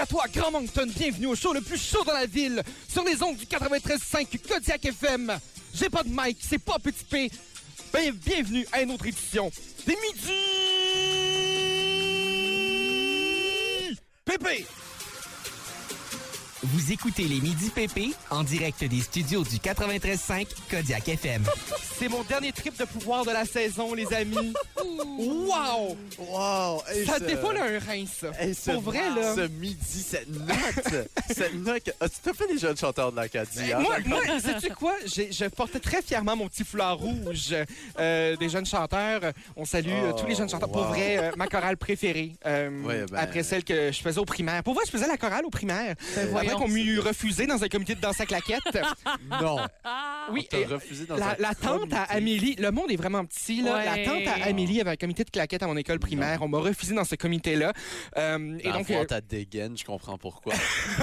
à toi, Grand Moncton. Bienvenue au show le plus chaud dans la ville, sur les ondes du 93.5 Kodiak FM. J'ai pas de mic, c'est pas Petit P. Ben, bienvenue à une autre édition des Midi Pépé. Vous écoutez les Midi PP en direct des studios du 93.5 Kodiak FM. C'est mon dernier trip de pouvoir de la saison, les amis. Wow! Wow! Hey, Ça ce- défoule un rein, ça. hey, ce- Pour vrai, là. Ce midi, cette note! cette note. Ah, tu t'as fait des jeunes chanteurs de l'Acadie, hein? moi, moi sais-tu quoi? J'ai- Je portais très fièrement mon petit foulard rouge euh, des jeunes chanteurs. On salue euh, tous les jeunes chanteurs. Pour wow. vrai, euh, ma chorale préférée. euh, Ouais, ben- Après celle que je faisais au primaire. Pour vrai, je faisais la chorale au primaire. Après voyons. qu'on m'eût refusé dans un comité de danse à claquettes. Non! oui, refusé dans la, un la tante à. Amélie, le monde est vraiment petit. Là. Ouais. La tante à Amélie avait un comité de claquettes à mon école primaire. On m'a refusé dans ce comité-là. Euh, et donc, euh, ta dégaine, je comprends pourquoi.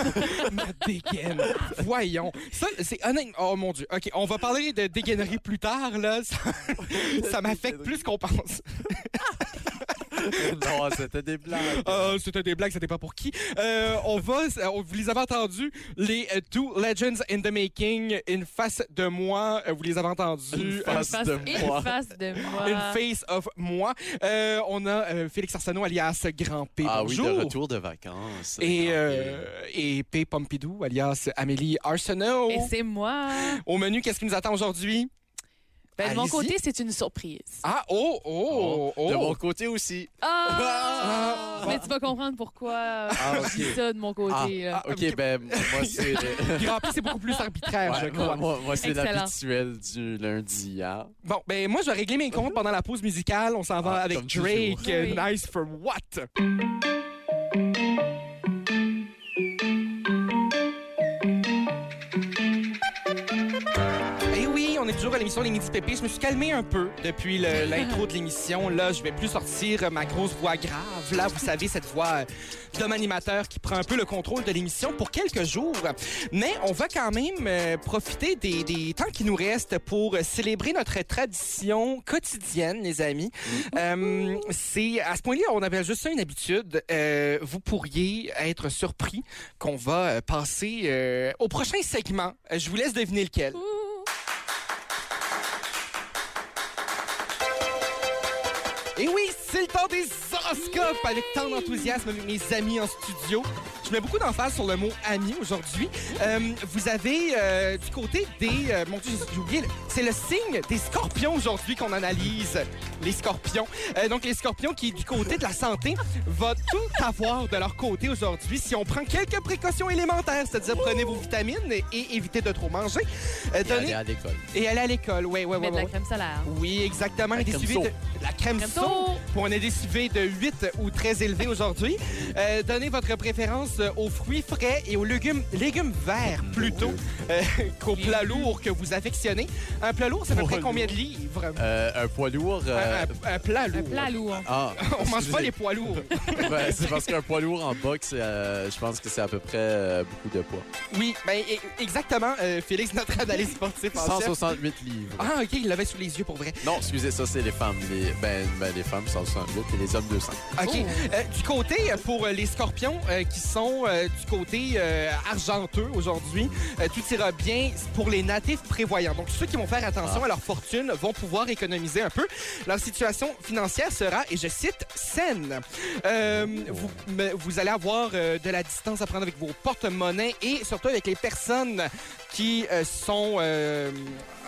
ma dégaine. Voyons. Ça, c'est honnête. Oh mon Dieu. OK, on va parler de dégainerie plus tard, là. Ça, ça m'affecte plus qu'on pense. non, c'était des blagues. Ah, c'était des blagues, c'était pas pour qui. Euh, on va, on- vous les avez entendus, les euh, Two Legends in the Making, une face de moi, euh, vous les avez entendus. Une face Face- de une moi. face de moi. Une face of moi. Euh, on a euh, Félix Arsenault alias Grand P. Ah oui, Bonjour. de retour de vacances. Et, euh, et P. Pompidou alias Amélie Arsenault. Et c'est moi. Au menu, qu'est-ce qui nous attend aujourd'hui? Ben, de mon côté, c'est une surprise. Ah, oh, oh, oh. De mon côté aussi. Ah! Mais tu vas comprendre pourquoi euh, Ah, je dis ok. ça de mon côté. là. Ah, OK, ben, moi, c'est... le- Grand P, c'est beaucoup plus arbitraire, Ouais, je crois. moi, moi, moi, c'est Excellent. l'habituel du lundi, hein? Bon, ben moi, je vais régler mes comptes pendant la pause musicale. On s'en va Ah, avec comme Drake. toujours. Oui. Nice for what? L'émission Les Midi Pépé. Je me suis calmé un peu depuis l'intro de l'émission. Là, je vais plus sortir ma grosse voix grave. Là, vous savez, cette voix euh, d'homme animateur qui prend un peu le contrôle de l'émission pour quelques jours. Mais on va quand même euh, profiter des, des temps qui nous restent pour célébrer notre tradition quotidienne, les amis. Euh, c'est à ce point-là, on avait juste ça une habitude. Euh, vous pourriez être surpris qu'on va passer au prochain segment. Je vous laisse deviner lequel. Et oui, c'est le temps des horoscopes avec tant d'enthousiasme avec mes amis en studio. Je mets beaucoup d'emphase sur le mot ami aujourd'hui. Euh, vous avez euh, du côté des... euh, mon Dieu, j'ai- oublié. C'est le signe des scorpions aujourd'hui qu'on analyse. Les scorpions. Euh, donc, les scorpions qui, du côté de la santé, va tout avoir de leur côté aujourd'hui si on prend quelques précautions élémentaires, c'est-à-dire prenez vos vitamines et, et évitez de trop manger. Euh, Et donnez- aller à l'école. et aller à l'école, oui, oui, oui. Mets de la crème solaire. Oui, exactement. La des crème de la crème Crème. Pour un SUV de 8 ou très élevé aujourd'hui. Euh, donnez votre préférence euh, aux fruits frais et aux légumes, légumes verts plutôt euh, qu'aux plats lourds que vous affectionnez. Un plat lourd, c'est à peu près combien de livres? Euh, un poids lourd... euh, Un, un- un plat lourd. Un plat lourd. Ah, On mange pas les poids lourds. Ben, c'est parce qu'un poids lourd en boxe, euh, je pense que c'est à peu près euh, beaucoup de poids. Oui, ben, e- exactement, euh, Félix, notre analyste sportif en chef. 168 livres. Ah, OK, il l'avait sous les yeux pour vrai. Non, excusez, ça, c'est les femmes. Les, ben, ben, les femmes, 168 et les hommes, 200. OK. Oh. Euh, du côté, euh, pour euh, les scorpions euh, qui sont euh, du côté euh, argenteux aujourd'hui, euh, tout ira bien pour les natifs prévoyants. Donc, ceux qui vont faire attention Ah. à leur fortune vont pouvoir économiser un peu. Leur situation financière sera, et je cite, saine. Euh, vous, vous allez avoir euh, de la distance à prendre avec vos porte-monnaies et surtout avec les personnes qui euh, sont...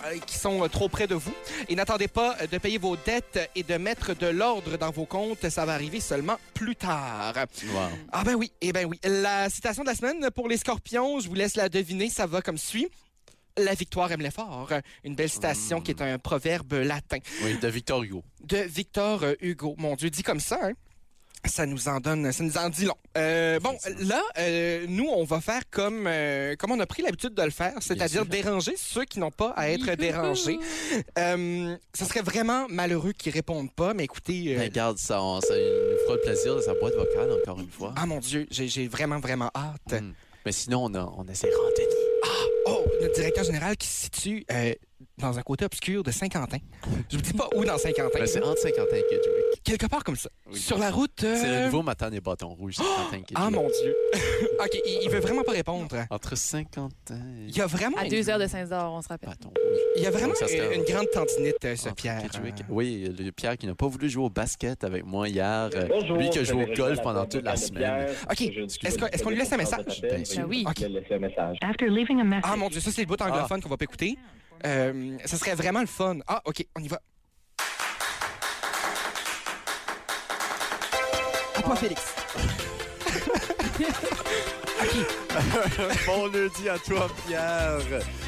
euh, qui sont euh, trop près de vous. Et n'attendez pas euh, de payer vos dettes et de mettre de l'ordre dans vos comptes. Ça va arriver seulement plus tard. Wow. Ah ben oui, eh ben oui. La citation de la semaine pour les scorpions, je vous laisse la deviner, ça va comme suit. La victoire aime l'effort. Une belle citation qui est un proverbe latin. Oui, de Victor Hugo. De Victor Hugo. Mon Dieu, dit comme ça, hein? Ça nous en donne, ça nous en dit long. Euh, bon, là, euh, nous, on va faire comme, euh, comme on a pris l'habitude de le faire, c'est-à-dire déranger ceux qui n'ont pas à être dérangés. Ce serait vraiment malheureux qu'ils répondent pas, mais écoutez, Ben, Regarde, ça, on- ça nous fera le plaisir de sa boîte vocale, encore une fois. ah mon Dieu, j'ai vraiment, vraiment hâte. Mm. Mais sinon, on a, on a ses Anthony. Oh, notre directeur général qui se situe dans un côté obscur de Saint-Quentin. Je vous dis pas où dans Saint-Quentin. Ben, c'est entre Saint-Quentin et Kedgewick. Quelque part comme ça. Oui. Sur la route. euh, C'est le nouveau matin des bâtons rouges, Saint-Quentin et Ah mon Dieu. OK, il, il veut vraiment pas répondre. Entre Saint-Quentin Il et y a vraiment, À deux heures de Saint-Zor, on se rappelle. bâtons rouges. il y a vraiment une, une grande tendinite, euh, ce Entre Pierre. Kedgewick. Euh, Oui, le Pierre qui n'a pas voulu jouer au basket avec moi hier. euh, Bonjour, lui qui a joué au golf pendant toute la semaine. OK. Est-ce qu'on lui laisse un message? Bien sûr. Oui. Je vais laisser un message. After leaving a message. Ah mon Dieu, ça c'est le bout anglophone qu'on va pas écouter. Euh, ça serait vraiment le fun. Ah, OK, on y va. À toi, Félix. bon lundi à toi, Pierre.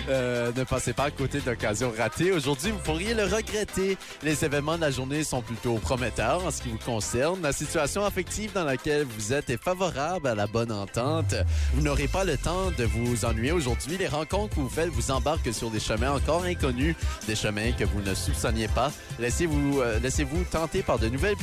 Euh, ne passez pas à côté d'occasions ratées. Aujourd'hui, vous pourriez le regretter. Les événements de la journée sont plutôt prometteurs en ce qui vous concerne. La situation affective dans laquelle vous êtes est favorable à la bonne entente. Vous n'aurez pas le temps de vous ennuyer aujourd'hui. Les rencontres que vous faites vous embarquent sur des chemins encore inconnus, des chemins que vous ne soupçonniez pas. Laissez-vous euh, laissez-vous tenter par de nouvelles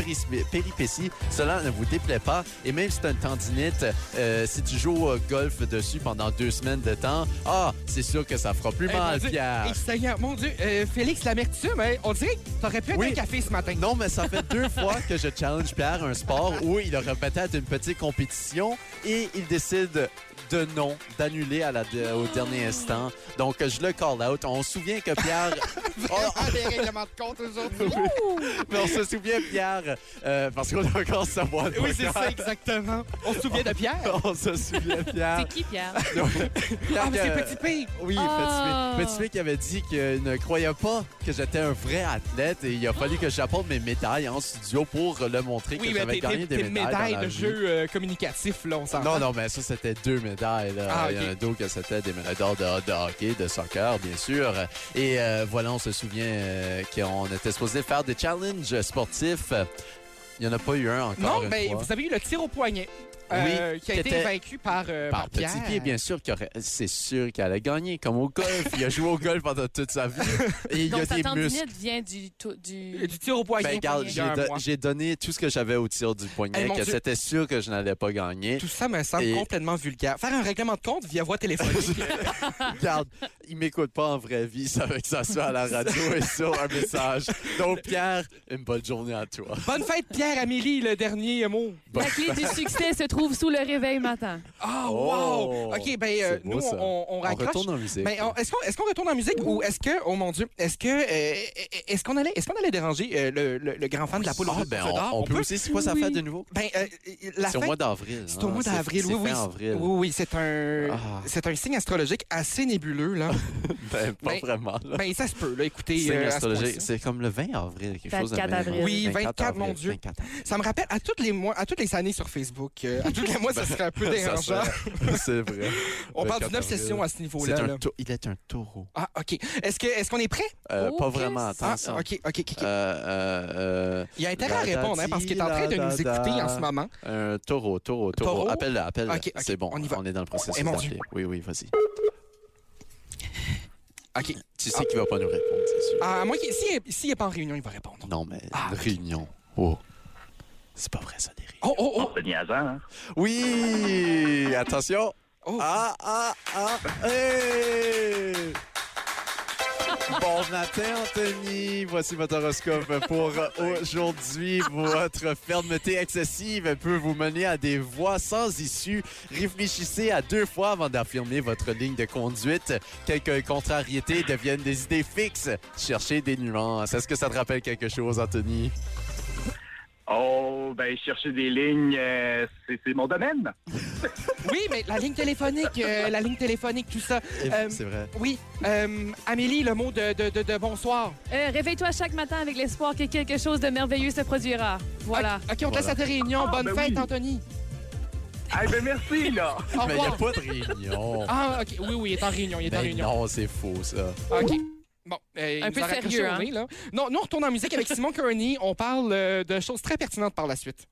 péripéties. Cela ne vous déplaît pas. Et même si c'est une tendinite, euh, si tu joues au golf dessus pendant deux semaines de temps, ah, c'est sûr que ça fera plus Eh, mal. Pierre. Eh, Seigneur, mon Dieu, euh, Félix, l'amertume, hein, on dirait que t'aurais pu être Oui. un café ce matin. Non, mais ça fait deux fois que je challenge Pierre à un sport où il aurait peut-être une petite compétition et il décide de non, d'annuler à la, de- au dernier instant. Donc, je le call out. On se souvient que Pierre... Oh, Ah, des règlements de compte aujourd'hui. mais on se souvient, Pierre, euh, parce qu'on a encore savoir. oui, c'est ça, exactement. On se souvient de Pierre. On se souvient, Pierre. C'est qui, Pierre? Pierre Ah, mais c'est que- Petit P. Oui, Ah. Petit P. Petit P qui avait dit qu'il ne croyait pas que j'étais un vrai athlète et il a fallu que j'apporte mes médailles en studio pour le montrer Oui, que mais j'avais tes, gagné tes- des médailles. médailles dans la de vie. jeu euh, communicatif, là, on s'en Non, non, mais ça, c'était deux médailles. là. Ah, Il y en a d'autres que c'était des médailles d'or de, de hockey, de soccer, bien sûr. Et euh, voilà, on se souvient euh, qu'on était supposé faire des challenges sportifs. Il n'y en a pas eu un encore Non, mais vous avez eu le tir au poignet. Euh, qui a qui été était- vaincu par, euh, par, Par Pierre. petit pied, bien sûr, c'est sûr qu'elle a gagné, comme au golf. Il a joué au golf pendant toute sa vie. Et il Donc, a sa des muscles. tendinite vient du... du... Du tir au poignet. Ben, il j'ai, a do- donné tout ce que j'avais au tir du poignet, que c'était sûr que je n'allais pas gagner. Tout ça me semble Et- complètement vulgaire. Faire un règlement de compte via voie téléphonique. Regarde, il m'écoute pas en vraie vie, ça veut que ça soit à la radio et sur un message. Donc, Pierre, une bonne journée à toi. Bonne fête, Pierre, Amélie, le dernier mot. Bonne La clé du succès se trouve sous le réveil matin. Ah, Oh! wow! OK, ben, euh, beau, nous, ça. on, on On raccroche. retourne en musique. Ben, on- est-ce qu'on est-ce qu'on retourne en musique ou est-ce que, oh mon Dieu, est-ce que euh, est-ce qu'on allait, est-ce qu'on allait déranger euh, le, le- le grand fan de la poule au Ah, ben, on, on peut aussi. C'est quoi ça Oui. fait de nouveau? Ben, euh, la C'est au fin- mois d'avril. C'est au hein? mois d'avril, C'est oui, oui. fin avril. Oui, oui, c'est un, Ah. c'est un signe astrologique assez nébuleux, là. Ben, pas Ben, vraiment. là. ben, ça se peut, là, écoutez. Signe euh, à ce astrologique, point-ci. c'est comme le 20 avril, quelque chose de 24 même. avril. Oui, 24, mon avril, Dieu. 24 avril. Ça me rappelle à toutes les mois, à toutes les années sur Facebook. euh, à tous les mois, ça serait un peu Ça dérangeant. C'est vrai. On parle 24 d'une obsession à ce niveau-là. là. il est un taureau. Ah, OK. Est-ce qu'on est prêt? Euh, Pas Ok. vraiment, Ah, attention. OK, OK, OK. Euh, euh, Il a intérêt à répondre, hein, parce qu'il est en train de nous écouter en ce moment. un taureau, taureau, taureau. Taureau? Appelle-le, appelle-le. C'est bon, on y va. est dans le processus Eh, d'appeler. Dieu. Oui, oui, vas-y. OK. Tu sais qu'il va pas nous répondre, c'est sûr. Ah, à moins qu'il s'il s'il n'est pas en réunion, il va répondre. Non, mais Ah, réunion. Oh. C'est pas vrai, ça, des. Oh, oh, oh! C'est niaisant, hein? Oui! Attention! oh. Ah, ah, ah! Hey! Bon matin, Anthony. Voici votre horoscope pour aujourd'hui. Votre fermeté excessive peut vous mener à des voies sans issue. Réfléchissez à deux fois avant d'affirmer votre ligne de conduite. Quelques contrariétés deviennent des idées fixes. Cherchez des nuances. Est-ce que ça te rappelle quelque chose, Anthony? Oh, ben, chercher des lignes, euh, c'est c'est mon domaine. Oui, mais la ligne téléphonique, euh, la ligne téléphonique, tout ça. Euh, C'est vrai. Oui, euh, Amélie, le mot de, de, de, de bonsoir. Euh, Réveille-toi chaque matin avec l'espoir que quelque chose de merveilleux se produira. Voilà. OK, on te laisse à ta réunion. Ah, Bonne ben fête, oui. Anthony. Ah, ben, merci, là. Au Mais il n'y a pas de réunion. Ah, OK. Oui, oui, il est en réunion. Il est en Ben réunion. non, c'est faux, ça. OK. Bon, euh, Un peu sérieux, hein? nez, là. Non, nous, on retourne en musique avec Simon Kearney. On parle euh, de choses très pertinentes par la suite.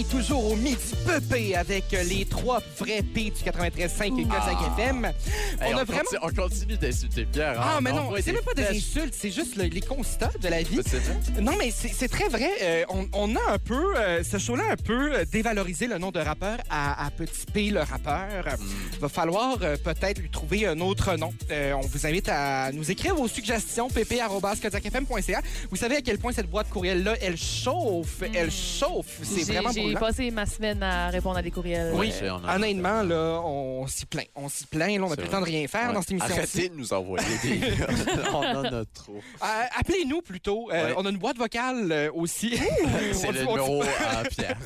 Oui, toujours au midi peuplé avec euh, les trois vrais P du 93.5 et Gonzague FM. Hey, on a on, vraiment... continue, on continue d'insulter Pierre. hein. Ah, mais On non, c'est même pas des insultes, c'est juste le- les constats de la vie. Non, mais c'est très vrai. Euh, on, on a un peu, euh, ce show-là a un peu euh, dévalorisé le nom de rappeur à, à Petit P, le rappeur. Mm. Va falloir euh, peut-être lui trouver un autre nom. Euh, on vous invite à nous écrire vos suggestions, pp.kodiakfm.ca. Vous savez à quel point cette boîte courriel-là, elle chauffe, elle chauffe. C'est vraiment J'ai passé ma semaine à répondre à des courriels. Oui, Ouais, on honnêtement, là, on s'y plaint. On s'y plaint. Là, on n'a plus le temps de rien faire Ouais. dans cette émission Arrêtez de nous envoyer des... on en a trop. Euh, Appelez-nous plutôt. Euh, Ouais. On a une boîte vocale euh, aussi. C'est On le numéro à Pierre.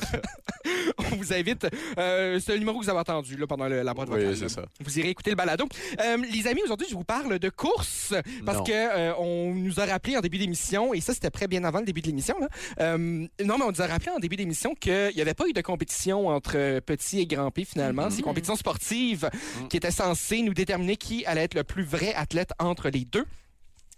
on vous invite. euh, c'est le numéro que vous avez entendu là, pendant le- la boîte vocale. Oui, c'est ça. Vous irez écouter le balado. Euh, les amis, aujourd'hui, je vous parle de course parce Non. que euh, on nous a rappelé en début d'émission, et ça, c'était très bien avant le début de l'émission. Euh, non, mais on nous a rappelé en début d'émission qu'il n'y avait pas eu de compétition entre petit et grand P finalement. C'est une compétition sportive qui était censée nous déterminer qui allait être le plus vrai athlète entre les deux.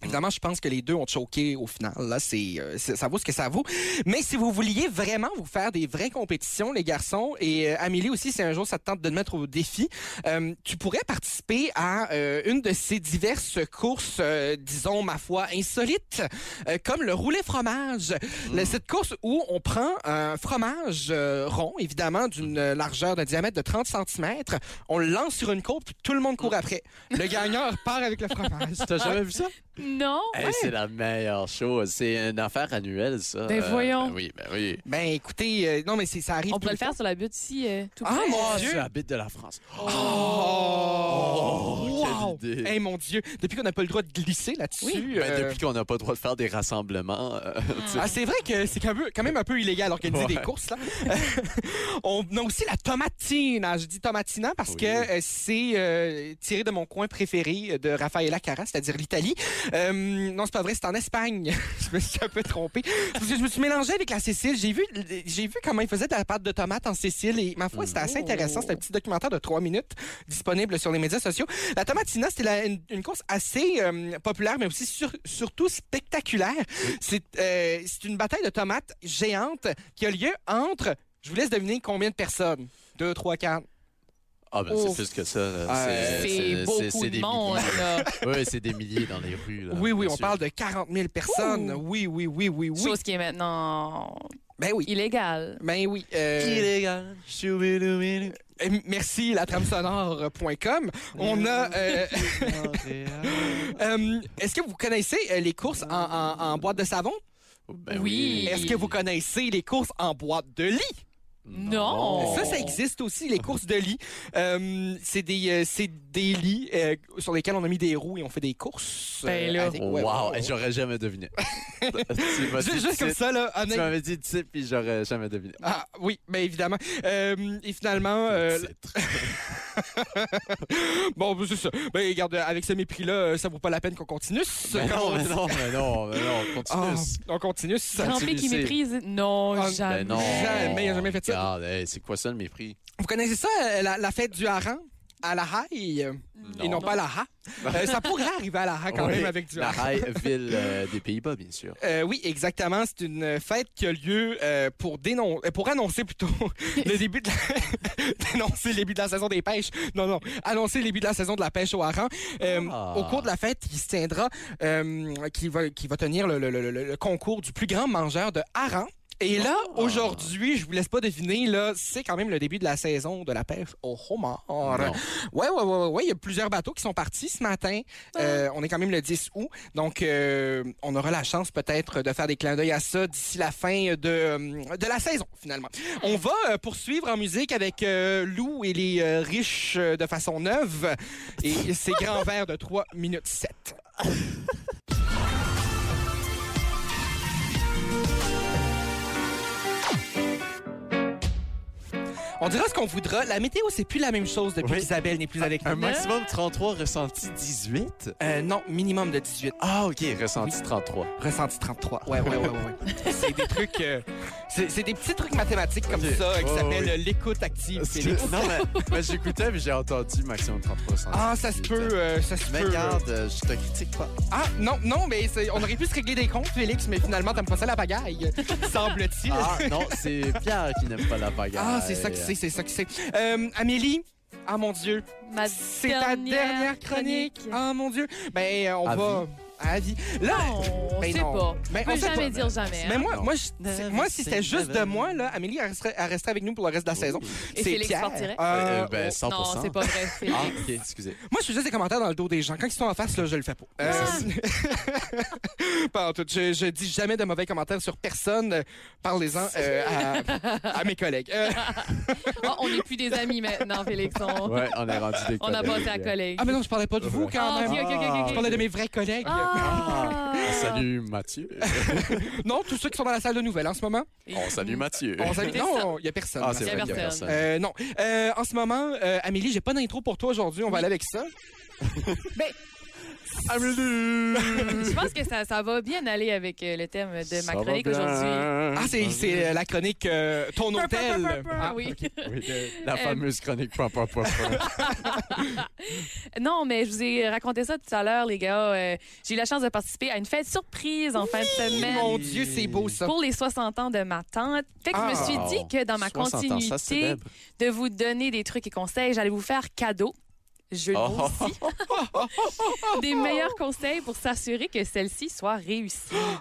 Évidemment, je pense que les deux ont choqué au final. Là, c'est, euh, c'est- ça vaut ce que ça vaut. Mais si vous vouliez vraiment vous faire des vraies compétitions, les garçons, et euh, Amélie aussi, si un jour ça te tente de te mettre au défi, euh, tu pourrais participer à euh, une de ces diverses courses, euh, disons, ma foi, insolites, euh, comme le roulé fromage. Le- cette course où on prend un fromage euh, rond, évidemment, d'une largeur de diamètre de 30 cm, on le lance sur une côte, puis tout le monde court après. Le gagnant repart avec le fromage. T'as jamais vu ça? Non? Hey, C'est la meilleure chose. C'est une affaire annuelle, ça. Ben, voyons. ben oui, ben oui. Ben écoutez, euh, non mais c'est ça arrive. On pourrait le faire sur la butte ici, euh, tout Ah, près. mon Oh, Dieu! tu habites de la France. Oh, Oh, wow! quelle idée. Hey mon Dieu, depuis qu'on n'a pas le droit de glisser là-dessus. Oui. Ben, euh, Depuis qu'on n'a pas le droit de faire des rassemblements. euh. Ah, c'est vrai que c'est quand même, un peu illégal d'organiser Ouais. des courses. Là. On a aussi la tomatina. Je dis tomatina parce Oui. que euh, c'est euh, tiré de mon coin préféré de Raffaella Cara, c'est-à-dire l'Italie. Euh, non, c'est pas vrai, c'est en Espagne. je me suis un peu trompé. Parce que je me suis mélangé avec la Sicile. J'ai vu, j'ai vu comment ils faisaient de la pâte de tomate en Sicile et ma foi, c'était assez intéressant. C'est un petit documentaire de trois minutes disponible sur les médias sociaux. La tomatina, c'était une, une course assez euh, populaire, mais aussi sur- surtout spectaculaire. C'est euh, c'est une bataille de tomates géante qui a lieu entre, je vous laisse deviner combien de personnes? Deux, trois, quatre. Ah, ben Oh. c'est plus que ça. là. Euh, C'est beaucoup de des monde. Oui, c'est des milliers dans les rues. là, oui, oui, on sûr. parle de 40 000 personnes. Oui, oui, oui, oui, oui. Chose qui est maintenant Ben oui. illégale. Ben oui. euh, Illégal. Choubidoubidou. euh, merci, la tramesonore.com. On a. euh, euh, Est-ce que vous connaissez les courses en, en- en boîte de savon? Ben Oui. Est-ce que vous connaissez les courses en boîte de lit? Non. Ça, ça existe aussi, les courses de lit. Euh, c'est des, euh, c'est des lits euh, sur lesquels on a mis des roues et on fait des courses. Ben là. avec- ouais, wow, ouais, ouais. et j'aurais jamais deviné. Tu m'as dit Juste, juste comme titre, ça, là, Tu honnête- m'avais dit type, puis j'aurais jamais deviné. Ah oui, bien évidemment. Euh, et finalement, euh, Titre. bon, ben, c'est ça. Ben, regarde, avec ce mépris-là, euh, ça vaut pas la peine qu'on continue. Mais non, on mais non, mais non, mais non, Ah, continue. on continue. Grand P qui méprise. Non, Ah, jamais. Ben non. Jamais, il a jamais fait ça. Hey, c'est quoi ça le mépris? Vous connaissez ça, euh, la, la fête du hareng à la haille euh, et non pas à la ha. Euh, ça pourrait arriver à la ha quand Oui, même avec du La. Haye, ville euh, des Pays-Bas, bien sûr. Euh, oui, exactement. C'est une fête qui a lieu pour dénon- pour annoncer plutôt le début de la... dénoncer le début de la saison des pêches. Non, non, annoncer le début de la saison de la pêche au hareng. Euh, Ah. Au cours de la fête, qui se tiendra, qui va qui va tenir le, le- le- le- le concours du plus grand mangeur de hareng. Et là, Ah. aujourd'hui, je vous laisse pas deviner, là, c'est quand même le début de la saison de la pêche au homard. Non. Ouais, ouais, ouais, ouais. Il y a plusieurs bateaux qui sont partis ce matin. Euh, on est quand même le 10 août. Donc, euh, on aura la chance peut-être de faire des clins d'œil à ça d'ici la fin de, euh, de la saison, finalement. On va euh, poursuivre en musique avec euh, Lou et les riches de façon neuve. Et ces grands verres de 3 minutes 7. On dira ce qu'on voudra. La météo, c'est plus la même chose depuis Oui. qu'Isabelle n'est plus avec Un nous. maximum 33, ressenti 18? Euh, non, minimum de 18. Ah, OK, ressenti 33. Ressenti 33. Ouais, ouais, ouais, ouais. ouais. c'est des trucs. euh, c'est des petits trucs mathématiques comme ça qui s'appellent euh, l'écoute active. Non, mais, mais j'écoutais, mais j'ai entendu maximum 33 ressenti. Ah, ça se peut, euh, ça se Mais peut. regarde, euh, je te critique pas. Ah, non, non, mais on aurait pu se régler des comptes, Félix, mais finalement, t'aimes pas ça la pagaille, semble-t-il. Ah, non, c'est Pierre qui n'aime pas la bagarre. Ah, c'est ça que c'est, c'est ça que c'est. Euh, Amélie, Ah mon Dieu, c'est ta dernière chronique. Ah mon Dieu. Ben, on À va... À vie. Là, Non, on Ben sait non. pas. Ben, On peut jamais pas. dire jamais. mais hein. moi, moi, je- moi, si c'était juste de moi, là, Amélie, elle resterait, elle resterait avec nous pour le reste de la saison. Et C'est Félix Pierre. partirait? Euh, Euh, ben, oh. 100 Non, c'est pas vrai. Félix. Ah, ok, excusez. Moi, je fais juste des commentaires dans le dos des gens. Quand ils sont en face, là, je le fais pas. Euh, pas en tout. Je, je dis jamais de mauvais commentaires sur personne. Parlez-en euh, à, à mes collègues. Euh, Oh, on n'est plus des amis maintenant, Félix. On, Ouais, on est rendu des on a collègues. passé à collègue. ah, mais non, je parlais pas de vous quand Ah, même. ok, ok. Je parlais de mes vrais collègues. Ah! On salue Mathieu. Non, tous ceux qui sont dans la salle de nouvelles en ce moment. On salue Mathieu. On salue- Non, il y a personne. Ah, c'est Il a vrai qu'il y a personne. Euh, non. Euh, en ce moment, euh, Amélie, j'ai pas d'intro pour toi aujourd'hui. On va aller avec ça. Amélie! Je pense que ça, ça va bien aller avec euh, le thème de ma chronique aujourd'hui. Ah, c'est euh, la chronique euh, Ton hôtel. Ah, oui. Oui, la fameuse chronique pa, pa, pa, pa. Non, mais je vous ai raconté ça tout à l'heure, les gars. Euh, j'ai eu la chance de participer à une fête surprise en fin de semaine. Mon Dieu, c'est beau ça. Pour les 60 ans de ma tante. Fait que je me Ah. suis dit que dans ma 60 ans, ça continuité de vous donner des trucs et conseils, j'allais vous faire cadeau. Je le Oh. aussi. des meilleurs conseils pour s'assurer que celle-ci soit réussie.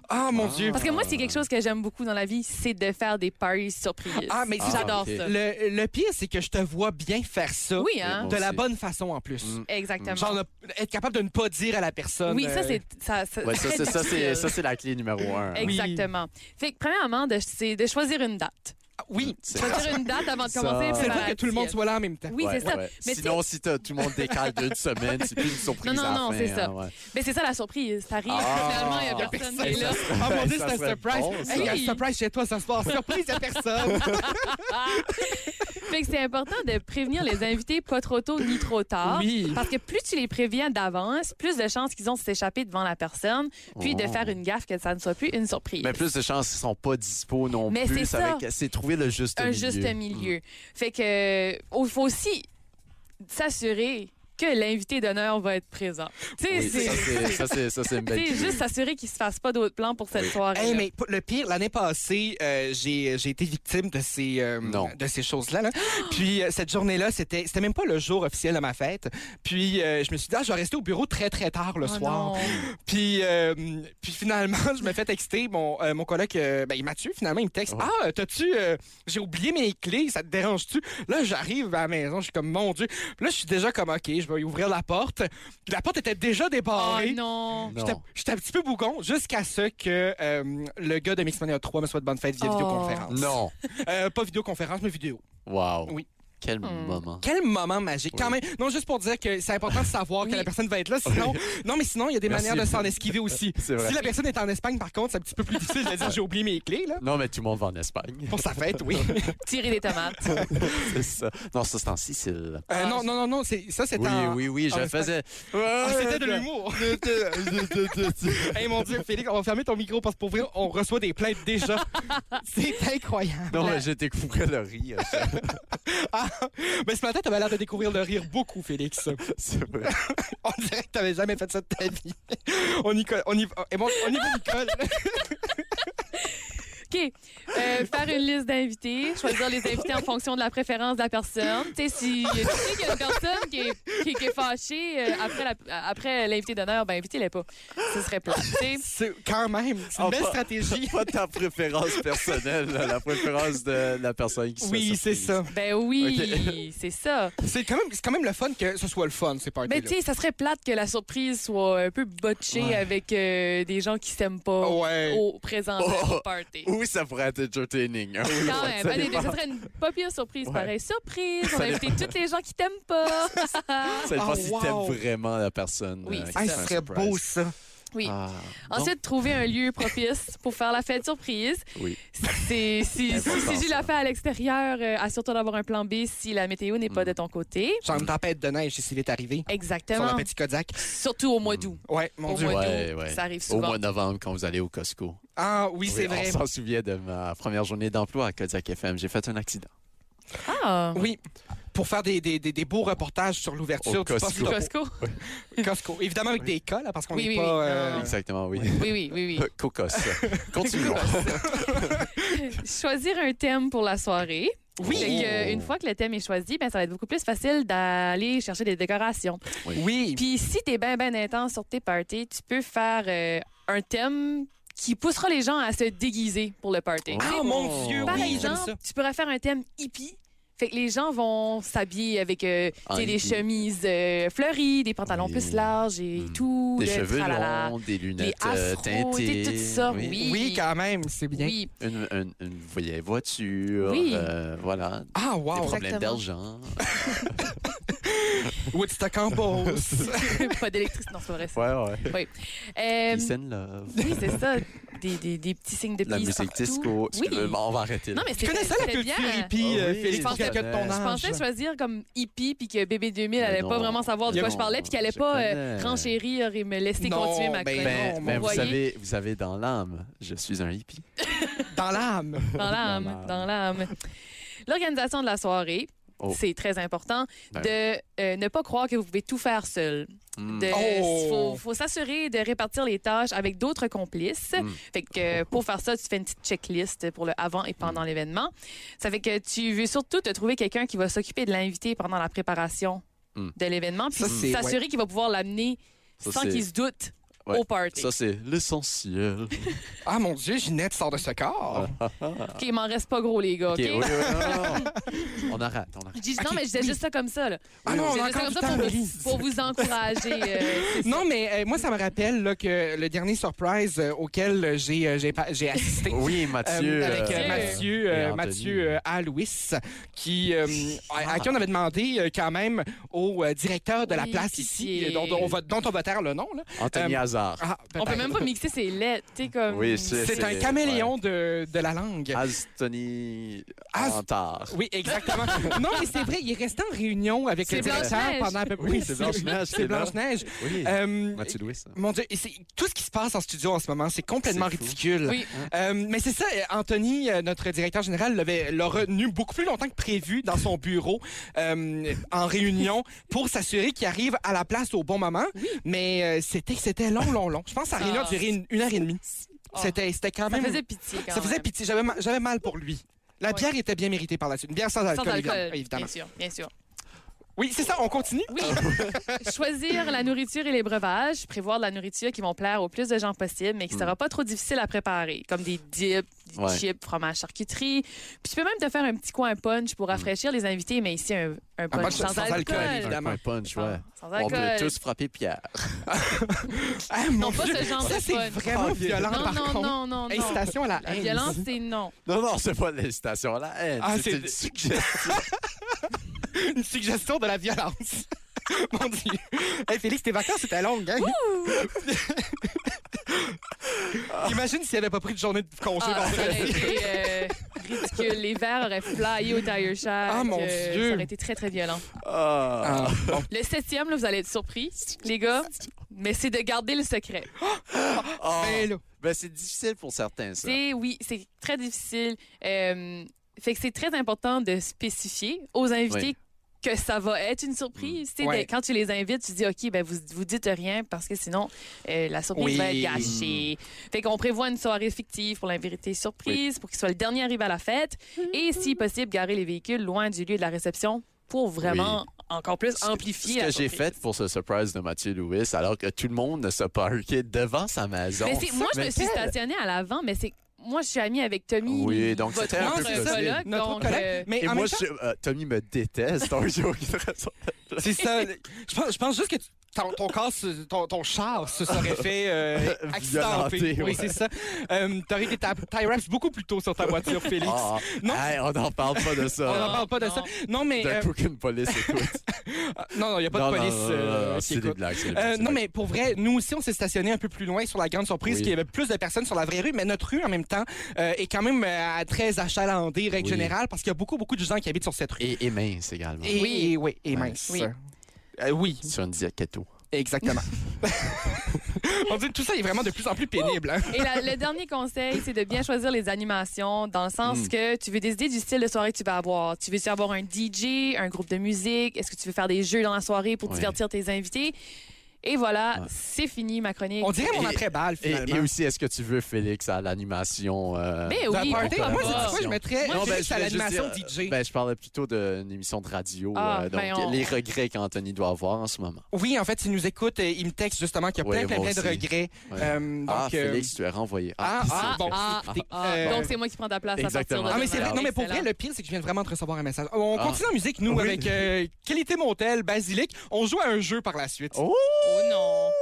Ah, mon Dieu. Parce que moi, c'est quelque chose que j'aime beaucoup dans la vie, c'est de faire des parties surprises. Ah, mais Ah, j'adore ok. ça. Le, le pire, c'est que je te vois bien faire ça. Oui, hein? De la bonne façon en plus. Mm. Exactement. Genre, être capable de ne pas dire à la personne. Oui, ça, euh, c'est ça, ça- Ouais, ça, c'est, ça, c'est, difficile. ça, c'est la clé numéro un. Oui. Exactement. Fait que, premièrement, c'est de choisir une date. Oui. C'est- Choisir une date avant de Ça- commencer. C'est fait que tout le monde soit là en même temps. Oui, c'est ça. Mais Sinon, si t'as- tout le monde décale d'une semaine, c'est plus une surprise Non, non, non, c'est ça. hein, ouais. Mais c'est ça la surprise. T'arrives, Ah. finalement, il Y n'y a personne qui est là. Ah, mon Dieu, Ça c'est un surprise. bon, Hey, il y a un surprise chez toi ce soir. Surprise, il y a personne. Fait que c'est important de prévenir les invités pas trop tôt ni trop tard. Oui. Parce que plus tu les préviens d'avance, plus de chances qu'ils ont de s'échapper devant la personne, puis de faire une gaffe que ça ne soit plus une surprise. Mais plus de chances qu'ils sont pas dispo non Mais plus. c'est ça. avec- trouver le juste un milieu. juste milieu. Fait que il faut aussi s'assurer que l'invité d'honneur va être présent. Tu sais, Oui, c'est ça, c'est, ça, c'est, ça, c'est une belle juste s'assurer qu'il se fasse pas d'autres plans pour cette Oui. soirée. Hey, mais le pire, l'année passée, euh, j'ai j'ai été victime de ces, euh, de ces choses-là. là. Puis euh, cette journée-là, c'était c'était même pas le jour officiel de ma fête. Puis euh, je me suis dit, ah, je vais rester au bureau très, très tard le Oh soir. non. Puis, euh, puis finalement, je me fais texter. Mon, euh, mon collègue, euh, ben, Mathieu, finalement, il me texte Oh. Ah, t'as-tu. euh, J'ai oublié mes clés, ça te dérange-tu? Là, j'arrive à la maison, je suis comme Mon Dieu. Puis là, je suis déjà comme OK, je vais ouvrir la porte. Puis la porte était déjà Oh débarrée. non. Non. J'étais- J'étais un petit peu bougon jusqu'à ce que euh, le gars de Mixmania 3 me souhaite bonne fête via Oh. vidéoconférence. Non. Euh, pas vidéoconférence, mais vidéo. Wow. Oui. Quel Hmm. moment. Quel moment magique. Quand Oui. même. Non, juste pour dire que c'est important de savoir Oui. que la personne va être là. Sinon, non, mais sinon, il y a des Merci. manières de s'en esquiver aussi. C'est vrai. Si la personne est en Espagne, par contre, c'est un petit peu plus difficile de dire j'ai oublié mes clés, là. Non, mais tout le monde va en Espagne. Pour sa fête, oui. Tirer des tomates. c'est ça. Non, ça, c'est en Sicile. Euh, non, non, non, non, c'est, ça, c'est Oui, en... oui, oui, en je Espagne. faisais. Ah, c'était de l'humour. hey, mon Dieu, Félix, on va fermer ton micro parce que pour vrai, on reçoit des plaintes déjà. c'est incroyable. Non, mais j'ai découvert le rire. Ah, mais ce matin, t'avais l'air de découvrir le rire beaucoup, Félix. C'est vrai. On dirait que t'avais jamais fait ça de ta vie. On y colle, on y, et bon, on y va, Nicole. OK. Euh, faire une liste d'invités, choisir les invités en fonction de la préférence de la personne. Tu sais, si tu sais qu'il y a une personne qui est, qui, qui est fâchée euh, après, la- après l'invité d'honneur, ben invitez-les pas. Ce serait plat. tu sais. C'est quand même, c'est une Ah, belle pas- stratégie. Pas ta préférence personnelle, là, la préférence de la personne qui se fait Oui, c'est surprise. ça. Ben oui, c'est ça. C'est quand même, c'est quand même le fun que ce soit le fun, c'est pas Ben tu sais, ça serait plate que la surprise soit un peu botchée Ouais. avec euh, des gens qui s'aiment pas Ouais. au présent Oh. au party. Oui, ça pourrait être entertaining. hein. Oui, Quand ouais, même, ça allez, ça serait une pas pire surprise, Ouais. pareil. Surprise, on Ça va inviter tous les gens qui t'aiment pas. Ça dépend Oh, si wow. t'aimes vraiment la personne. Oui, euh, Ah, un serait beau, ça. Oui. Ah, Ensuite, trouver un lieu propice pour faire la fête surprise. Oui. C'est, si, si, tu la fais à l'extérieur, euh, assure-toi d'avoir un plan B si la météo n'est pas Mm. de ton côté. Genre une tempête de neige, c'est si vite arrivé. Sur Exactement. le petit Kodiak. Surtout au mois d'août. Ouais, mon Au Dieu. mois Ouais, d'août, ouais. ça arrive Au souvent. mois de novembre, quand vous allez au Costco. Ah, oui, c'est Oui, vrai. On s'en souvient de ma première journée d'emploi à Kodiak FM. J'ai fait un accident. Ah! Oui, pour faire des, des, des, des beaux reportages sur l'ouverture du poste Costco. Costco? Costco. Évidemment avec des cas, là, parce qu'on Oui, n'est oui, pas... oui. euh. Exactement, oui. Oui, oui, oui, Cocos. Continuons. oui. Choisir un thème pour la soirée. Oui. Que, euh, une fois que le thème est choisi, ben, ça va être beaucoup plus facile d'aller chercher des décorations. Oui. Puis si t'es bien, bien intense sur tes parties, tu peux faire euh, un thème qui poussera les gens à se déguiser pour le party. Ah, mon Dieu, Par oui, exemple, ça. tu pourrais faire un thème hippie. Fait que les gens vont s'habiller avec euh, Ah, des chemises euh, fleuries, des pantalons Oui. plus larges et Mm. tout. Des le cheveux tralala, longs, des des lunettes euh, afros, teintées. tout ça. Oui. Oui, quand même, c'est bien. Oui. Une, une, une vieille voiture. Oui. euh, voilà. Ah, Des wow. problèmes Exactement. d'argent. Woodstock en Beauce. pas d'électricité. Non, c'est pas vrai. ça. Ouais, ouais. Euh, Peace and love. oui, c'est ça. Des, des, des petits signes de La peace musique partout. disco. Oui. Bon, on va arrêter là. Non, mais Tu c'est connais ça, la culture hippie, Ah euh, oui, Félix, je quelqu'un de ton âge? Je pensais choisir comme hippie puis que bébé 2000 Mais allait non. pas vraiment savoir de quoi Non, je parlais puis qu'elle allait je pas euh, connais. renchérir et me laisser Non, continuer ma ben chronique. Non, mon vous, voyez. savez, vous savez, dans l'âme, je suis un hippie. Dans l'âme. Dans l'âme, Dans l'âme. dans l'âme. L'organisation de la soirée, Oh. c'est très important Ben de euh, ne pas croire que vous pouvez tout faire seul. Hmm. De- Oh. faut, faut s'assurer de répartir les tâches avec d'autres complices. Mm. Fait que euh, pour faire ça, tu fais une petite checklist pour le avant et pendant Mm. l'événement. Ça fait que tu veux surtout te trouver quelqu'un qui va s'occuper de l'invité pendant la préparation Mm. de l'événement, puis s'assurer qu'il va pouvoir l'amener Ça, sans qu'il se doute Ouais. au party. Ça, c'est l'essentiel. Ah, mon Dieu, Ginette sort de ce corps. OK, il m'en reste pas gros, les gars, OK? OK, oui, oui, non. on arrête, on arrête. Je dis, non, mais je disais oui. juste ça comme ça. Là. Ah non, on Je disais ça encore comme ça pour, vous, pour vous encourager. euh. Non, mais euh, moi, ça me rappelle là, que le dernier surprise euh, auquel j'ai euh, j'ai pas- j'ai assisté. Oui, euh, Mathieu. avec Mathieu, euh. Mathieu euh, A. Louis, qui, euh, à, à qui on avait demandé euh, quand même au euh, directeur de la Oui, place ici, dont, on va, dont on va taire le nom. Là. Anthony Euh, Ah, On peut même pas mixer ses lettres. Comme... Oui, c'est- un caméléon de, de la langue. Anthony Az- Antard. Oui, exactement. non, mais c'est vrai, il est resté en réunion avec C'est le directeur Blanche-Neige. pendant un peu Oui, c'est Blanche-Neige, C'est c'est là. Blanche-Neige. Oui, Euh, Mathieu Louis. Mon Dieu, et c'est- tout ce qui se passe en studio en ce moment, c'est complètement C'est fou. ridicule. Oui. Euh, mais c'est ça, euh, Anthony, euh, notre directeur général, l'avait l'a retenu beaucoup plus longtemps que prévu dans son bureau euh, en réunion pour s'assurer qu'il arrive à la place au bon moment. Mais euh, c'était c'était long, long, long. Je pense que réunion a Ah. duré une, une heure et demie. Ah. C'était c'était quand Ça même. faisait pitié quand ça faisait même. pitié. J'avais ma- j'avais mal pour lui. La bière était bien méritée par la suite. Une bière sans alcool, Sans alcool, évidemment. bien sûr, bien sûr. Oui, c'est ça, on continue? Oui. Choisir la nourriture et les breuvages, prévoir de la nourriture qui vont plaire au plus de gens possible, mais qui Mm. sera pas trop difficile à préparer, comme des dips, des Ouais. chips, fromage, charcuterie. Puis tu peux même te faire un petit coin punch pour rafraîchir les invités, mais ici un, un punch punch sans, sans alcool. alcool, Un évidemment. point punch, ouais. Sans On peut tous frapper Pierre. Ah, Non, pas Dieu, ce genre ça, de c'est fun. vraiment Ok. violent, Non, par non, contre. non, non, non. Incitation à la La haine. violence, c'est non. Non, non, c'est pas l'incitation à la haine. Ah, c'est c'est- une suggestion. Une suggestion de la violence. Mon Dieu. Hey, Félix, tes vacances étaient longues, hein? Imagine s'il avait pas pris de journée de congé Ah, ça aurait vendredi? été euh, ridicule. Les verres auraient flyé au tire shack. Ah, mon euh, Dieu. Ça aurait été très, très violent. Ah. Ah, bon. Le septième, là, vous allez être surpris, les gars, mais c'est de garder le secret. Ah. Ben, là. Ben, c'est difficile pour certains, ça. C'est, oui, c'est très difficile. Euh, fait que c'est très important de spécifier aux invités Oui. Que ça va être une surprise. Sais, Ouais. de- quand tu les invites, tu dis, OK, ben vous, vous dites rien parce que sinon, euh, la surprise Oui. va être gâchée. Fait qu'on prévoit une soirée fictive pour l'invité surprise, pour qu'il soit le dernier arrivé à la fête. Et, si possible, garer les véhicules loin du lieu de la réception pour vraiment encore plus amplifier Ce que j'ai fait pour ce surprise de Mathieu Louis, alors que tout le monde ne se parquait devant sa maison. Mais moi, je me suis stationnée à l'avant, mais c'est moi, je suis amie avec Tommy, Oui, donc c'était un peu Notre donc, collègue. euh, Mais Et moi, temps, je- euh, Tommy me déteste. donc j'ai aucune raison. c'est ça. Je pense, je pense juste que tu- ton, ton, corps ton, ton char se serait fait euh, accidenter. Violenté, Oui, c'est ça. Euh, T'aurais été ta tie wraps beaucoup plus tôt sur ta voiture, Félix. Ah, Non? hey, on n'en parle pas de On n'en ça. parle pas de non. ça. Non, mais. D'un euh, coup qu'une police écoute. non, non, il n'y a pas Non, de police euh, c'est des écoute. blagues. c'est des Euh, non, mais pour vrai, nous aussi, on s'est stationné un peu plus loin sur la grande surprise, Oui. qu'il y avait plus de personnes sur la vraie rue, mais notre rue, en même temps, euh, est quand même euh, très achalandée, règle Oui. générale, parce qu'il y a beaucoup, beaucoup de gens qui habitent sur cette rue. Et, et mince également. Et, Oui. et- oui, et mince. Oui. Euh, oui, Sur une keto. exactement. on dit tout ça est vraiment de plus en plus pénible. hein. Et la- le dernier conseil, c'est de bien choisir les animations, dans le sens Mm. que tu veux décider du style de soirée que tu vas avoir. Tu veux avoir un DJ, un groupe de musique? Est-ce que tu veux faire des jeux dans la soirée pour Ouais. divertir tes invités? Et voilà, Ouais. c'est fini ma chronique. On dirait mon Et- après-balle, Et, finalement. et aussi, est-ce que tu veux Félix à l'animation? euh, Mais oui, party? pourquoi Moi, quoi, je mettrais Non, ben, Félix je à l'animation dire, DJ. Ben, je parlais plutôt d'une émission de radio. Ah, euh, donc, ben, on- les regrets qu'Anthony doit avoir en ce moment. Oui, en fait, il nous écoute, euh, il me texte justement qu'il y a Oui, plein, plein, plein de regrets. Euh, donc, ah, euh, Félix, tu es renvoyé. Ah, ah, bon. Ah, ah, euh, donc c'est moi qui prends ta place Exactement. à Ah, partir de mais c'est vrai. demain. Non, mais pour vrai, le pire, c'est que je viens vraiment de recevoir un message. On Ah. continue en musique, nous, avec euh, Qualité Motel, Basilic. On joue à un jeu par la suite. Oh! Oh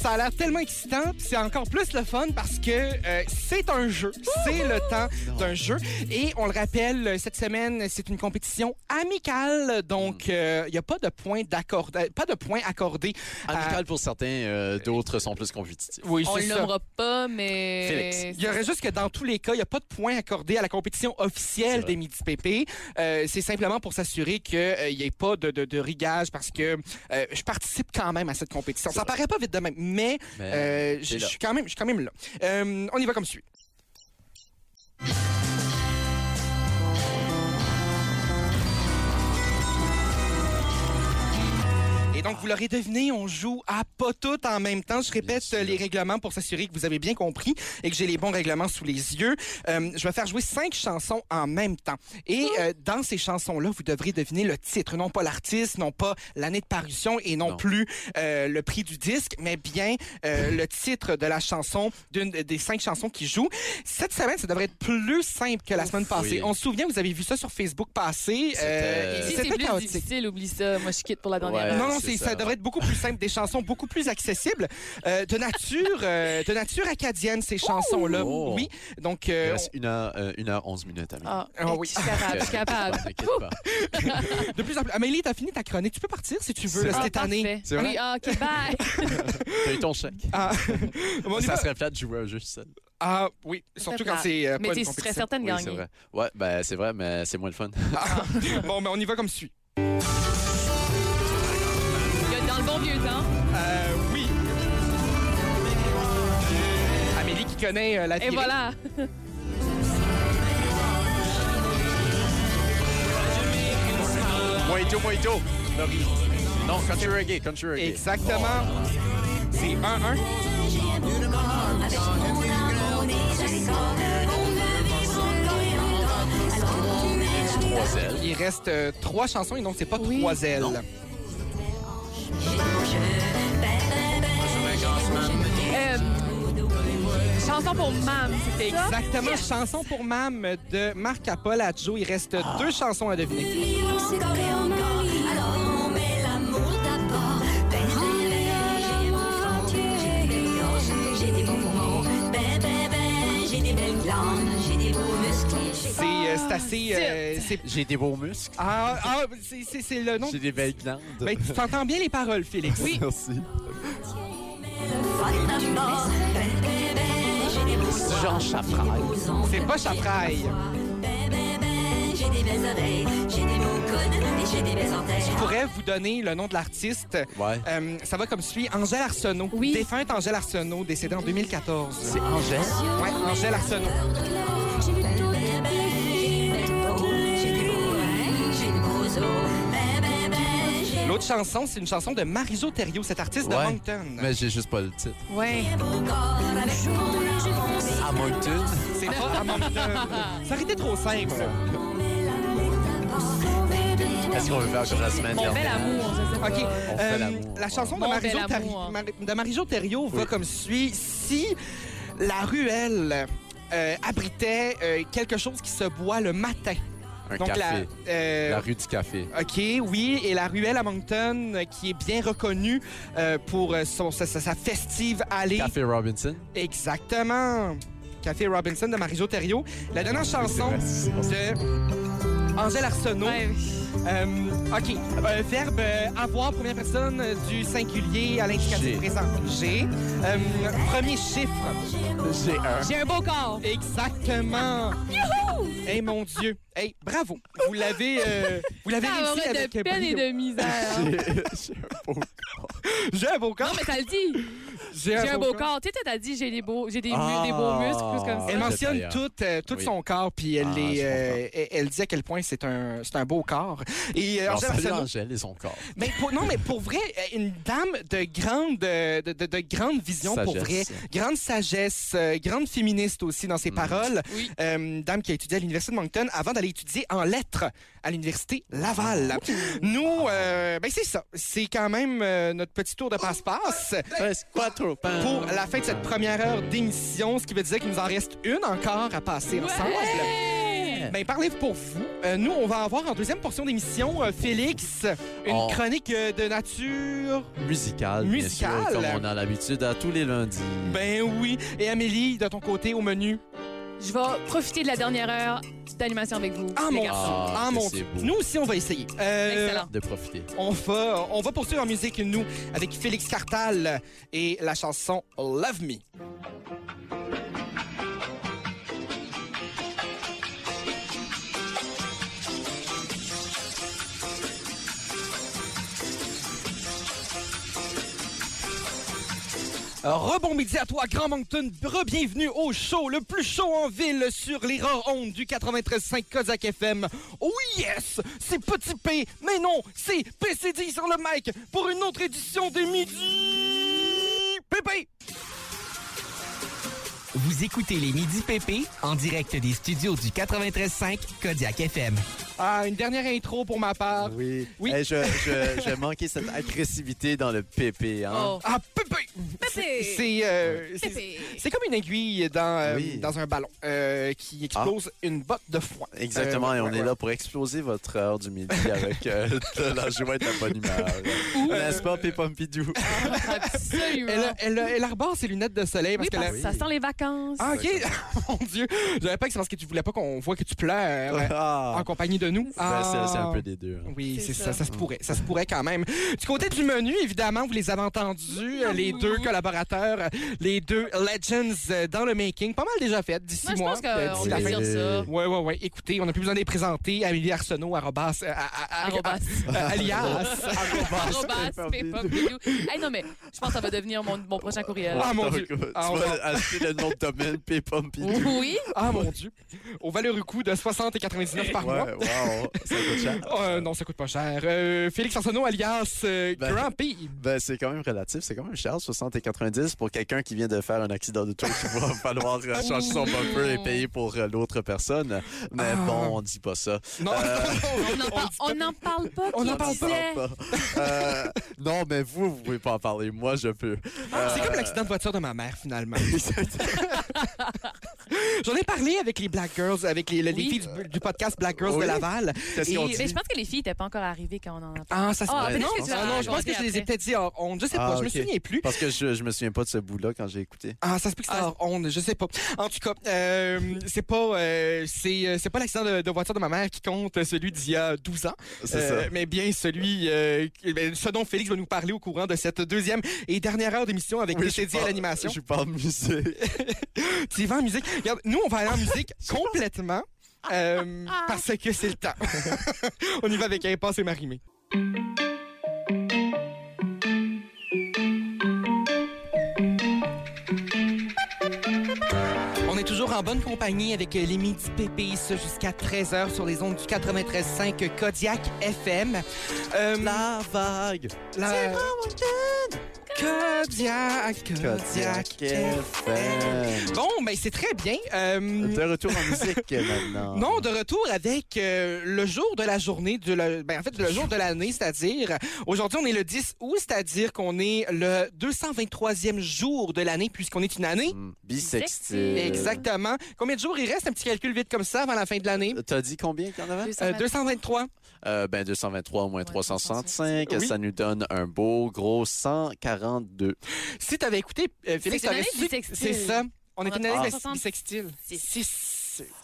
ça a l'air tellement excitant. puis C'est encore plus le fun parce que euh, c'est un jeu. C'est le temps d'un jeu. Et on le rappelle, euh, cette semaine, c'est une compétition amicale. Donc, euh, il n'y a pas de points d'accord, euh, pas de points accordés. à- Amical pour certains, euh, d'autres sont plus compétitifs. Oui, On ça. nommera pas, mais. Félix. Il y aurait juste que dans tous les cas, il n'y a pas de points accordés à la compétition officielle des Midi PP. Euh, c'est simplement pour s'assurer qu'il n'y ait pas de, de, de rigage parce que euh, je participe quand même à cette compétition. Ça paraît pas vite de même, mais Mais euh, je suis quand même, je suis quand même là. Euh, on y va comme suit. Et donc, vous l'aurez deviné, on joue à pas tout en même temps. Je répète les règlements pour s'assurer que vous avez bien compris et que j'ai les bons règlements sous les yeux. Euh, je vais faire jouer cinq chansons en même temps. Et euh, dans ces chansons-là, vous devrez deviner le titre, non pas l'artiste, non pas l'année de parution et non, Non. plus euh, le prix du disque, mais bien euh, le titre de la chanson d'une des cinq chansons qui jouent. Cette semaine, ça devrait être plus simple que la semaine passée. oui. On se souvient, vous avez vu ça sur Facebook passer. euh, C'était- Si chaotique. difficile, oublie ça. Moi, je quitte pour la dernière Ouais. non, c'est ça. ça. devrait être beaucoup plus simple, des chansons beaucoup plus accessibles, euh, de nature, euh, de nature acadienne ces chansons-là. Oh. Oui, donc Il euh, reste une heure, euh, une heure, onze minutes, Amélie. Ah, Ah oui. je suis capable, je suis capable. T'inquiète pas. on- de plus en plus. Amélie, t'as fini ta chronique. Tu peux partir si tu veux là, Ah, cette année. C'est vrai? Oui, ah, OK, bye. T'as eu ton chèque. Ah. Bon, Ça serait plate de jouer un jeu seul. Ah, oui, surtout quand c'est euh, Mais tu serais certaine de Oui, c'est gagner. vrai. Ouais, ben c'est vrai, mais c'est moins le fun. Ah. bon, mais on y va comme suit. Connaît euh, la Et voilà. Mojito, mojito. Non, country reggae, country reggae. Exactement. C'est 1-1. Trois ailes. Il reste euh, trois chansons et donc c'est pas Oui. trois ailes. Euh, chanson pour Mam, c'était ça? Exactement, chanson pour Mam de Marc Apolaccio. Il reste deux chansons à deviner. C'est euh, c'est assez. euh, J'ai des beaux muscles. ah, ah, c'est- c'est c'est le nom. J'ai des belles glandes. Ben, tu t'entends bien les paroles, Félix. Oui. Merci. Jean Chapraille. C'est pas Chapraille. Je pourrais vous donner le nom de l'artiste. Ouais. Euh, ça va comme suit. Angèle Arsenault. Oui. Défunte Angèle Arsenault, décédée en 2014. C'est Angèle? Ouais, Angèle Arsenault. L'autre chanson, c'est une chanson de Marijo Thériault, cet artiste de Ouais. Moncton. Mais j'ai juste pas le titre. Ouais. À Moncton? C'est pas à Moncton. Ça aurait été trop simple. Est-ce qu'on veut faire comme la semaine Mon bel dernière? amour, je sais pas. OK. On fait Euh, l'amour. la chanson de Mon Marijo, bel Thari- amour. Mar- de Marijo Thériault va Oui. comme suit. Si la ruelle euh, abritait euh, quelque chose qui se boit le matin. Un Donc café. la, euh, La rue du café. OK, oui, et la ruelle à Moncton, euh, qui est bien reconnue euh, pour son, sa, sa- sa festive allée. Café Robinson. Exactement. Café Robinson de Marijo Thériault. La dernière chanson de Angèle Arsenault. Ouais, oui. Euh, OK. Euh, verbe euh, avoir, première personne euh, du singulier à l'indicatif présent. J'ai. Euh, premier chiffre. J'ai un. J'ai un beau corps. Exactement. Hey, mon Dieu. Hey, bravo. Vous l'avez euh, vous l'avez réussi avec de peine et de misère. J'ai un beau corps. J'ai un beau Non, corps. mais ça le dit. J'ai un beau corps. Tu sais, t'as dit j'ai des beaux, j'ai des, mu- Ah. des beaux muscles, plus comme ça. Elle mentionne tout, euh, tout Oui. son corps, puis elle, Ah, les, euh, elle, elle dit à quel point c'est un, c'est un beau corps. Et euh, Alors, Angèle salut Arsenault- Angèle et son corps. Mais pour- non, mais pour vrai, une dame de grande, euh, de, de- de grande vision pour vrai. Sagesse. Grande sagesse, euh, grande féministe aussi dans ses Mm. paroles. Oui. Euh, une dame qui a étudié à l'Université de Moncton avant d'aller étudier en lettres à l'Université Laval. Nous, euh, ben c'est ça. C'est quand même euh, notre petit tour de passe-passe quattro pain. pour la fin de cette première heure d'émission, ce qui veut dire qu'il nous en reste une encore à passer ensemble. Ben, parlez pour vous. Euh, nous, on va avoir en deuxième portion d'émission, euh, Félix, une Oh. chronique euh, de nature. Musical, bien sûr, comme on a l'habitude à tous les lundis. Ben oui. Et Amélie, de ton côté, au menu? Je vais profiter de la dernière heure d'animation avec vous. Ah les mon garçons. Ah, Ah que mon c'est Dieu. beau. Nous aussi, on va essayer. Euh, Excellent. de profiter. On va, on va poursuivre en musique, nous, avec Félix Cartal et la chanson Love Me. Rebon midi à toi, Grand Moncton. Re-bienvenue au show le plus chaud en ville sur les rares du 93.5 Kozak FM. Oh yes! C'est Petit P, mais non, c'est PCD sur le mic pour une autre édition des Midi Pépé! Vous écoutez les Midi PP en direct des studios du 93.5 Kodiak FM. Ah, une dernière intro pour ma part. Oui. Oui. Eh, je, je, je manquais cette agressivité dans le PP. Hein? Oh. Ah, Pépé! Pépé! C'est euh, c'est- Pépé. c'est comme une aiguille dans, euh, Oui. dans un ballon euh, qui explose une botte de foin. Exactement, Euh, et on ouais, est ouais. là pour exploser votre heure du midi avec euh, de la joie et de la bonne humeur. N'est-ce pas, Pépompidou? Absolument. Elle, elle, elle arbore ses lunettes de soleil parce oui, parce que ça sent les vacances. Ah, OK. Mon Dieu. Je savais pas que c'est parce que tu voulais pas qu'on voit que tu pleures Ah. en compagnie de nous. Ben, Ah. c'est- c'est un peu des deux. hein. Oui, c'est C'est ça. ça. ça. se pourrait. Ça se pourrait quand même. Du côté du menu, évidemment, vous les avez entendus, euh, les deux collaborateurs, euh, les deux legends euh, dans le making. Pas mal déjà fait d'ici Moi, je mois. pense qu'on d'ici la peut fin. dire ça. Ouais, ouais, ouais. Écoutez, on n'a plus besoin de les présenter. Amélie Arsenault, arrobas, alias. Arrobas. Hey, non, mais je pense que ça va devenir mon, mon prochain courriel. Ah, mon Dieu. Tu Ah, on vas va- acheter le nom de domaine Pépompidou. Oui. Ah, mon Dieu. Au valeureux coût de 60 et 99 par mois. Ouais, wow, ça coûte cher. Euh, non, ça coûte pas cher. Euh, Félix Arsenault, alias euh, Ben- P. Ben, c'est quand même relatif. C'est quand même cher, 60 et 90 pour quelqu'un qui vient de faire un accident de tour qui va falloir euh, changer son bumper et payer pour euh, l'autre personne. Mais Ah. bon, on dit pas ça. Non, Euh, On n'en par- on n'en parle pas. On n'en parle pas. Euh, non, mais vous, vous pouvez pas en parler. Moi, je peux. C'est Euh, comme l'accident de voiture de ma mère, finalement. J'en ai parlé avec les Black Girls, avec les, les Oui. filles du, du podcast Black Girls Oui. de Laval. Et- Mais je pense que les filles n'étaient pas encore arrivées quand on en a parlé. Ah, ça se Ah, non, vas ah, non, je pense que je les ai peut-être dit hors onde. Je sais Ah, pas, je me ok. souviens plus. Parce que je, je me souviens pas de ce bout-là quand j'ai écouté. Ah, ça se peut que c'était Ah. hors onde, je sais pas. En tout cas, euh, c'est pas, euh, c'est, euh, c'est pas l'accident de, de voiture de ma mère qui compte, celui d'il y a 12 ans. C'est Euh, ça. Mais bien celui, euh, ben, ce dont Félix va nous parler au courant de cette deuxième et dernière heure d'émission avec Oui, je à l'animation. Je parle musique. Tu y vas en musique? Regarde, nous, on va aller en musique complètement euh, parce que c'est le temps. on y va avec Impasse et Marimé. On est toujours en bonne compagnie avec les Midi Pépés ce jusqu'à 13h sur les ondes du 93.5 Kodiak FM. Euh, La vague. la... Kodiak, Kodiak FM. Bon, ben c'est très bien. Euh, De retour en musique maintenant. non, de retour avec euh, le jour de la journée, de la- ben, en fait, le jour de l'année, c'est-à-dire, aujourd'hui, on est le 10 août, c'est-à-dire qu'on est le 223e jour de l'année, puisqu'on est une année. Hmm, Bisextile. Exactement. Combien de jours il reste? Un petit calcul vite comme ça avant la fin de l'année. T'as dit combien qu'il y en avait? Euh, 223. Euh, ben 223 moins Ouais, 365, Oui. ça nous donne un beau gros 142. Si tu avais écouté, euh, Félix, une t'aurais su-. C'est ça. On est On une a année 360. bisextile.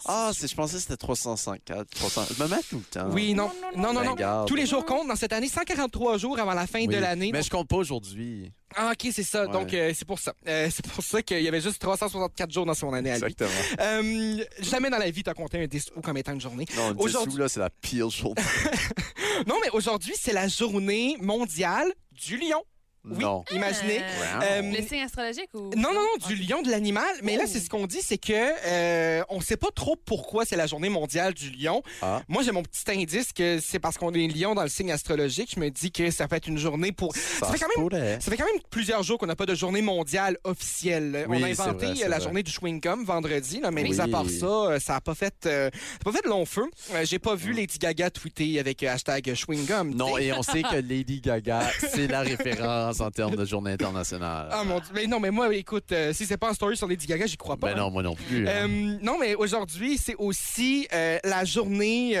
Ah, c'est, je pensais que c'était 354. 300. Je me mets tout le temps. Oui, non. Non, non, Ben, non. garde. Tous les jours comptent dans cette année. 143 jours avant la fin Oui. de l'année. Mais je compte pas aujourd'hui. Ah, OK, c'est ça. Ouais. Donc, euh, c'est pour ça. Euh, c'est pour ça qu'il y avait juste 364 jours dans son année à lui. Exactement. Euh, jamais dans la vie, tu as compté un 10 août comme étant une journée? Non, le Aujourd'hui- là, c'est la pire journée. Non, mais aujourd'hui, c'est la journée mondiale du lion. Oui, Non. imaginez. Euh, Euh, Le signe astrologique ou. Non, non, non, du lion de l'animal. Mais là, Oh. c'est ce qu'on dit, c'est que euh, on sait pas trop pourquoi c'est la journée mondiale du lion. Ah. Moi, j'ai mon petit indice que c'est parce qu'on est lion dans le signe astrologique. Je me dis que ça peut être une journée pour... Ça fait quand même pourrait. Ça fait quand même plusieurs jours qu'on n'a pas de journée mondiale officielle. Oui, on a c'est inventé vrai, c'est euh, la vrai. journée du chewing-gum vendredi, là, mais Oui. mis à part ça, euh, ça n'a pas fait, euh, ça a pas fait long feu. Euh, J'ai pas vu Lady Gaga tweeter avec euh, hashtag chewing-gum. Non, tu sais. et on sait que Lady Gaga, c'est la référence en termes de journée internationale. Ah mon dieu, mais non, mais moi, écoute, euh, si c'est pas un story sur Lady Gaga, j'y crois pas. Ben non, moi non plus. hein. Euh, non, mais aujourd'hui, c'est aussi euh, la journée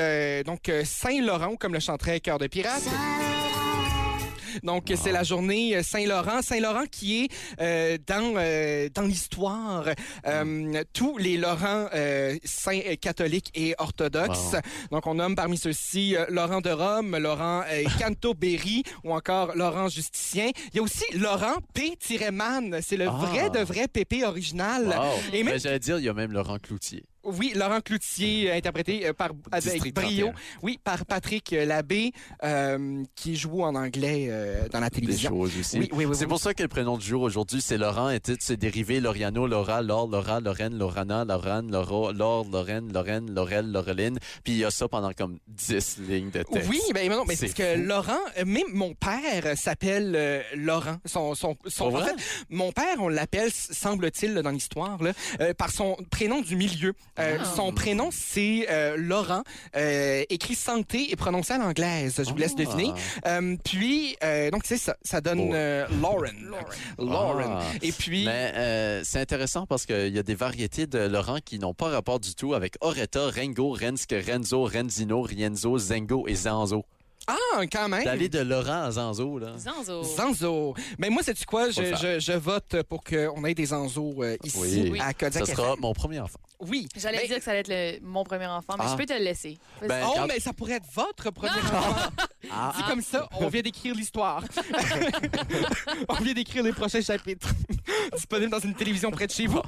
donc Saint-Laurent, comme le chanterait Cœur de Pirate. Donc, c'est la journée Saint-Laurent. Saint-Laurent qui est euh, dans, euh, dans l'histoire. euh, tous les Laurents euh, saints catholiques et orthodoxes. Wow. Donc, on nomme parmi ceux-ci euh, Laurent de Rome, Laurent Cantoberry ou encore Laurent Justicien. Il y a aussi Laurent P-Man. C'est le Ah. vrai de vrai Pépé original. Wow. Et même Ben, J'allais dire, il y a même Laurent Cloutier. Oui, Laurent Cloutier, euh, interprété euh, par, avec District brio. 31. Oui, par Patrick euh, Labbé, euh, qui joue en anglais euh, dans la Des télévision. choses aussi. Oui, oui, oui. C'est pour ça que le prénom du jour aujourd'hui, c'est Laurent, et titre, c'est dérivé Lauriano, Laura, Laure, Laura, Lorraine, Laurana, Laurane, Laura, Laure, Lorraine, Lorraine, Laurel, Laureline. Puis il y a ça pendant comme 10 lignes de texte. Oui, ben non, mais c'est parce que. Laurent, euh, même mon père euh, s'appelle euh, Laurent. Son, son, son, en fait, mon père, on l'appelle, semble-t-il, dans l'histoire, là, euh, par son prénom du milieu. Euh, Ah. Son prénom, c'est euh, Laurent, euh, écrit santé et prononcé à l'anglaise. Je vous laisse Ah. deviner. Euh, puis, euh, donc, c'est ça. Ça donne Oh. euh, Lauren. Lauren. Ah. Et puis... Mais euh, c'est intéressant parce qu'il y a des variétés de Laurent qui n'ont pas rapport du tout avec Oretta, Rengo, Renske, Renzo, Renzino, Rienzo, Zengo et Zanzo. Ah, quand même. D'aller de Laurent à Zanzo, là. Zanzo. Zanzo. Mais moi, sais-tu quoi? Je, faire. je, je vote pour qu'on ait des Zanzo euh, ici, Oui. à Kodiak Ce sera mon premier enfant. Oui. J'allais Ben, dire que ça allait être le- mon premier enfant, mais Ah. je peux te le laisser. Ben, Oh, mais ça pourrait être votre premier enfant. Ah, Dit comme ça, on vient d'écrire l'histoire. on vient d'écrire les prochains chapitres. Disponible dans une télévision près de chez vous.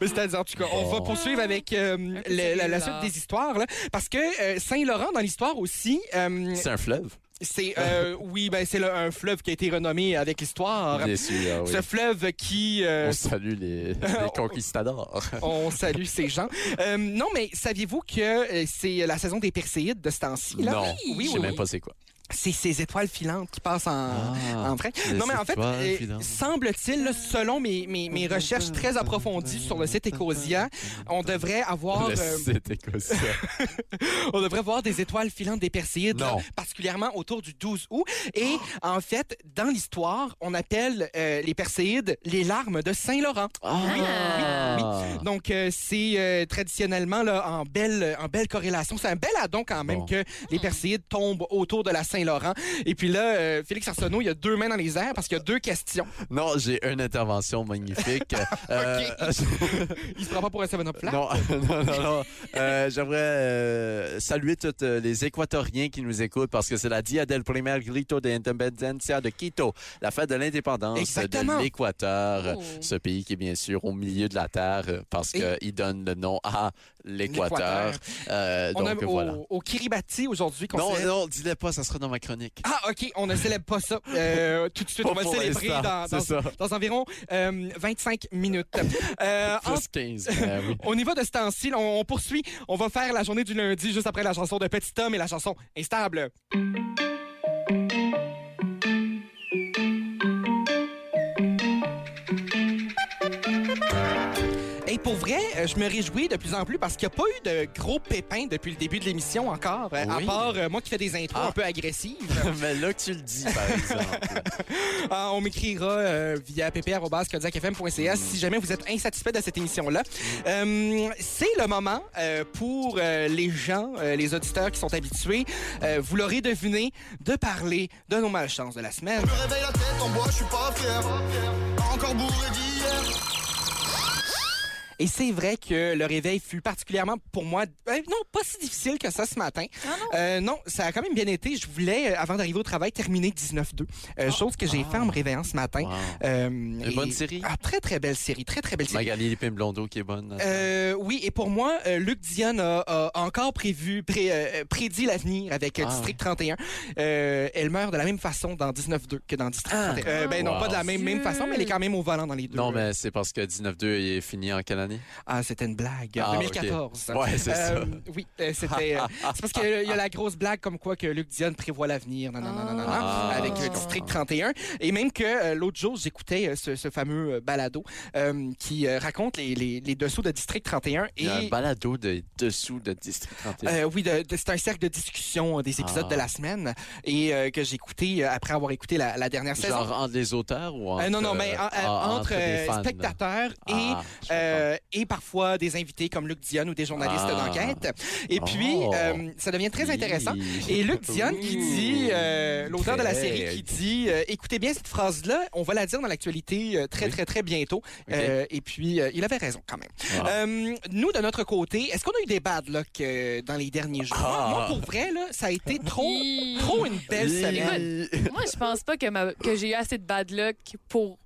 Mais C'est-à-dire, en tout cas, on va poursuivre avec euh, le- la, suite des histoires. là, parce que euh, Saint-Laurent, dans l'histoire aussi, euh, c'est un fleuve. c'est... euh, oui, ben, c'est un fleuve qui a été renommé avec l'histoire. Bien sûr, oui. Ce fleuve qui... euh, On salue les, les conquistadors. on salue ces gens. Euh, non, mais saviez-vous que c'est la saison des Perséides de ce temps-ci? là? Non, Oui, je sais oui, même oui. pas c'est quoi. C'est ces étoiles filantes qui passent en, Ah, en les Non, mais en fait, euh, filantes. semble-t-il, selon mes, mes, mes recherches très approfondies sur le site Ecosia, on devrait avoir... Le euh, site écossais. on devrait voir des étoiles filantes des Perséides, là, particulièrement autour du 12 août. Et en fait, dans l'histoire, on appelle euh, les Perséides les larmes de Saint-Laurent. Ah. Donc, euh, c'est traditionnellement là, en, belle, en belle corrélation. C'est un bel addon quand même Bon. que les Perséides tombent autour de la Saint-Laurent. Et puis là, euh, Félix Arsenault, il y a deux mains dans les airs parce qu'il y a deux questions. Non, j'ai une intervention magnifique. Euh, Il se prend pas pour un 7-up flat? non, non, non, non. Euh, J'aimerais euh, saluer tous les Équatoriens qui nous écoutent parce que c'est la Dia del Primer Grito de Independencia de Quito, la fête de l'indépendance de l'Équateur, Oh. ce pays qui est bien sûr au milieu de la Terre parce qu'il donne le nom à l'Équateur. On a donc au, voilà. au Kiribati aujourd'hui Non, non, dis-le pas, ça sera dans ma chronique. Ah, OK, on ne célèbre pas ça. Euh, tout de suite, on va célébrer dans, environ euh, 25 minutes. Euh, en- Plus 15. ben oui. Au niveau de ce temps-ci, on, on poursuit. On va faire la journée du lundi juste après la chanson de Petit Homme et la chanson Instable. Pour vrai, euh, je me réjouis de plus en plus parce qu'il n'y a pas eu de gros pépins depuis le début de l'émission encore, euh, à part euh, moi qui fais des intros Ah. un peu agressives. Mais là que tu le dis, par exemple. Ah, on m'écrira euh, via pp.kodiakfm.ca si jamais vous êtes insatisfait de cette émission-là. Euh, c'est le moment euh, pour euh, les gens, euh, les auditeurs qui sont habitués, euh, vous l'aurez deviné, de parler de nos malchances de la semaine. Je me réveille la tête en bois, je suis pas fier. Encore bourré d'hier. Et c'est vrai que le réveil fut particulièrement pour moi, euh, non, pas si difficile que ça ce matin. Ah non? Euh, non, ça a quand même bien été. Je voulais, euh, avant d'arriver au travail, terminer 19-2. Euh, chose que j'ai fait en me réveillant ce matin. Wow. Euh, Une et- bonne série? Ah, très, très belle série. Très, très belle série. Magali Lépine Blondeau qui est bonne. Euh, oui, et pour moi, euh, Luc Dion a, a encore prévu, pré- euh, prédit l'avenir avec Ah, District 31. Euh, elle meurt de la même façon dans 19-2 que dans District Ah. 31. Euh, ben non, pas de la même, même façon, mais elle est quand même au volant dans les deux. non, mais c'est parce que 19-2 est fini en quelle année? Ah, c'était une blague. Ah, 2014. Ouais, c'est ça. Euh, Oui, euh, c'était. euh, c'est parce qu'il y a la grosse blague comme quoi que Luc Dion prévoit l'avenir, non, non, non, non, non, non, Ah. avec District 31. Et même que l'autre jour, j'écoutais ce, ce fameux balado euh, qui raconte les, les, les dessous de District 31. Il y a un balado de dessous de District 31. Euh, oui, de- de- c'est un cercle de discussion des épisodes Ah. de la semaine et que j'ai écouté après avoir écouté la, la dernière saison. Genre entre les auteurs ou entre... Non, non, mais en- ah, entre, spectateurs et, Ah, euh, et parfois des invités comme Luc Dion ou des journalistes Ah. d'enquête. Et puis, Oh. euh, ça devient très intéressant. Et Luc Dion qui dit, euh, l'auteur de la série, qui dit, euh, écoutez bien cette phrase-là, on va la dire dans l'actualité euh, très, Oui. très, très bientôt. Euh, et puis, euh, il avait raison quand même. Ah. Euh, nous, de notre côté, est-ce qu'on a eu des bad luck euh, dans les derniers jours? Ah. Moi, pour vrai, là, ça a été trop, trop une belle semaine. Moi, je pense pas que, ma- que j'ai eu assez de bad luck pour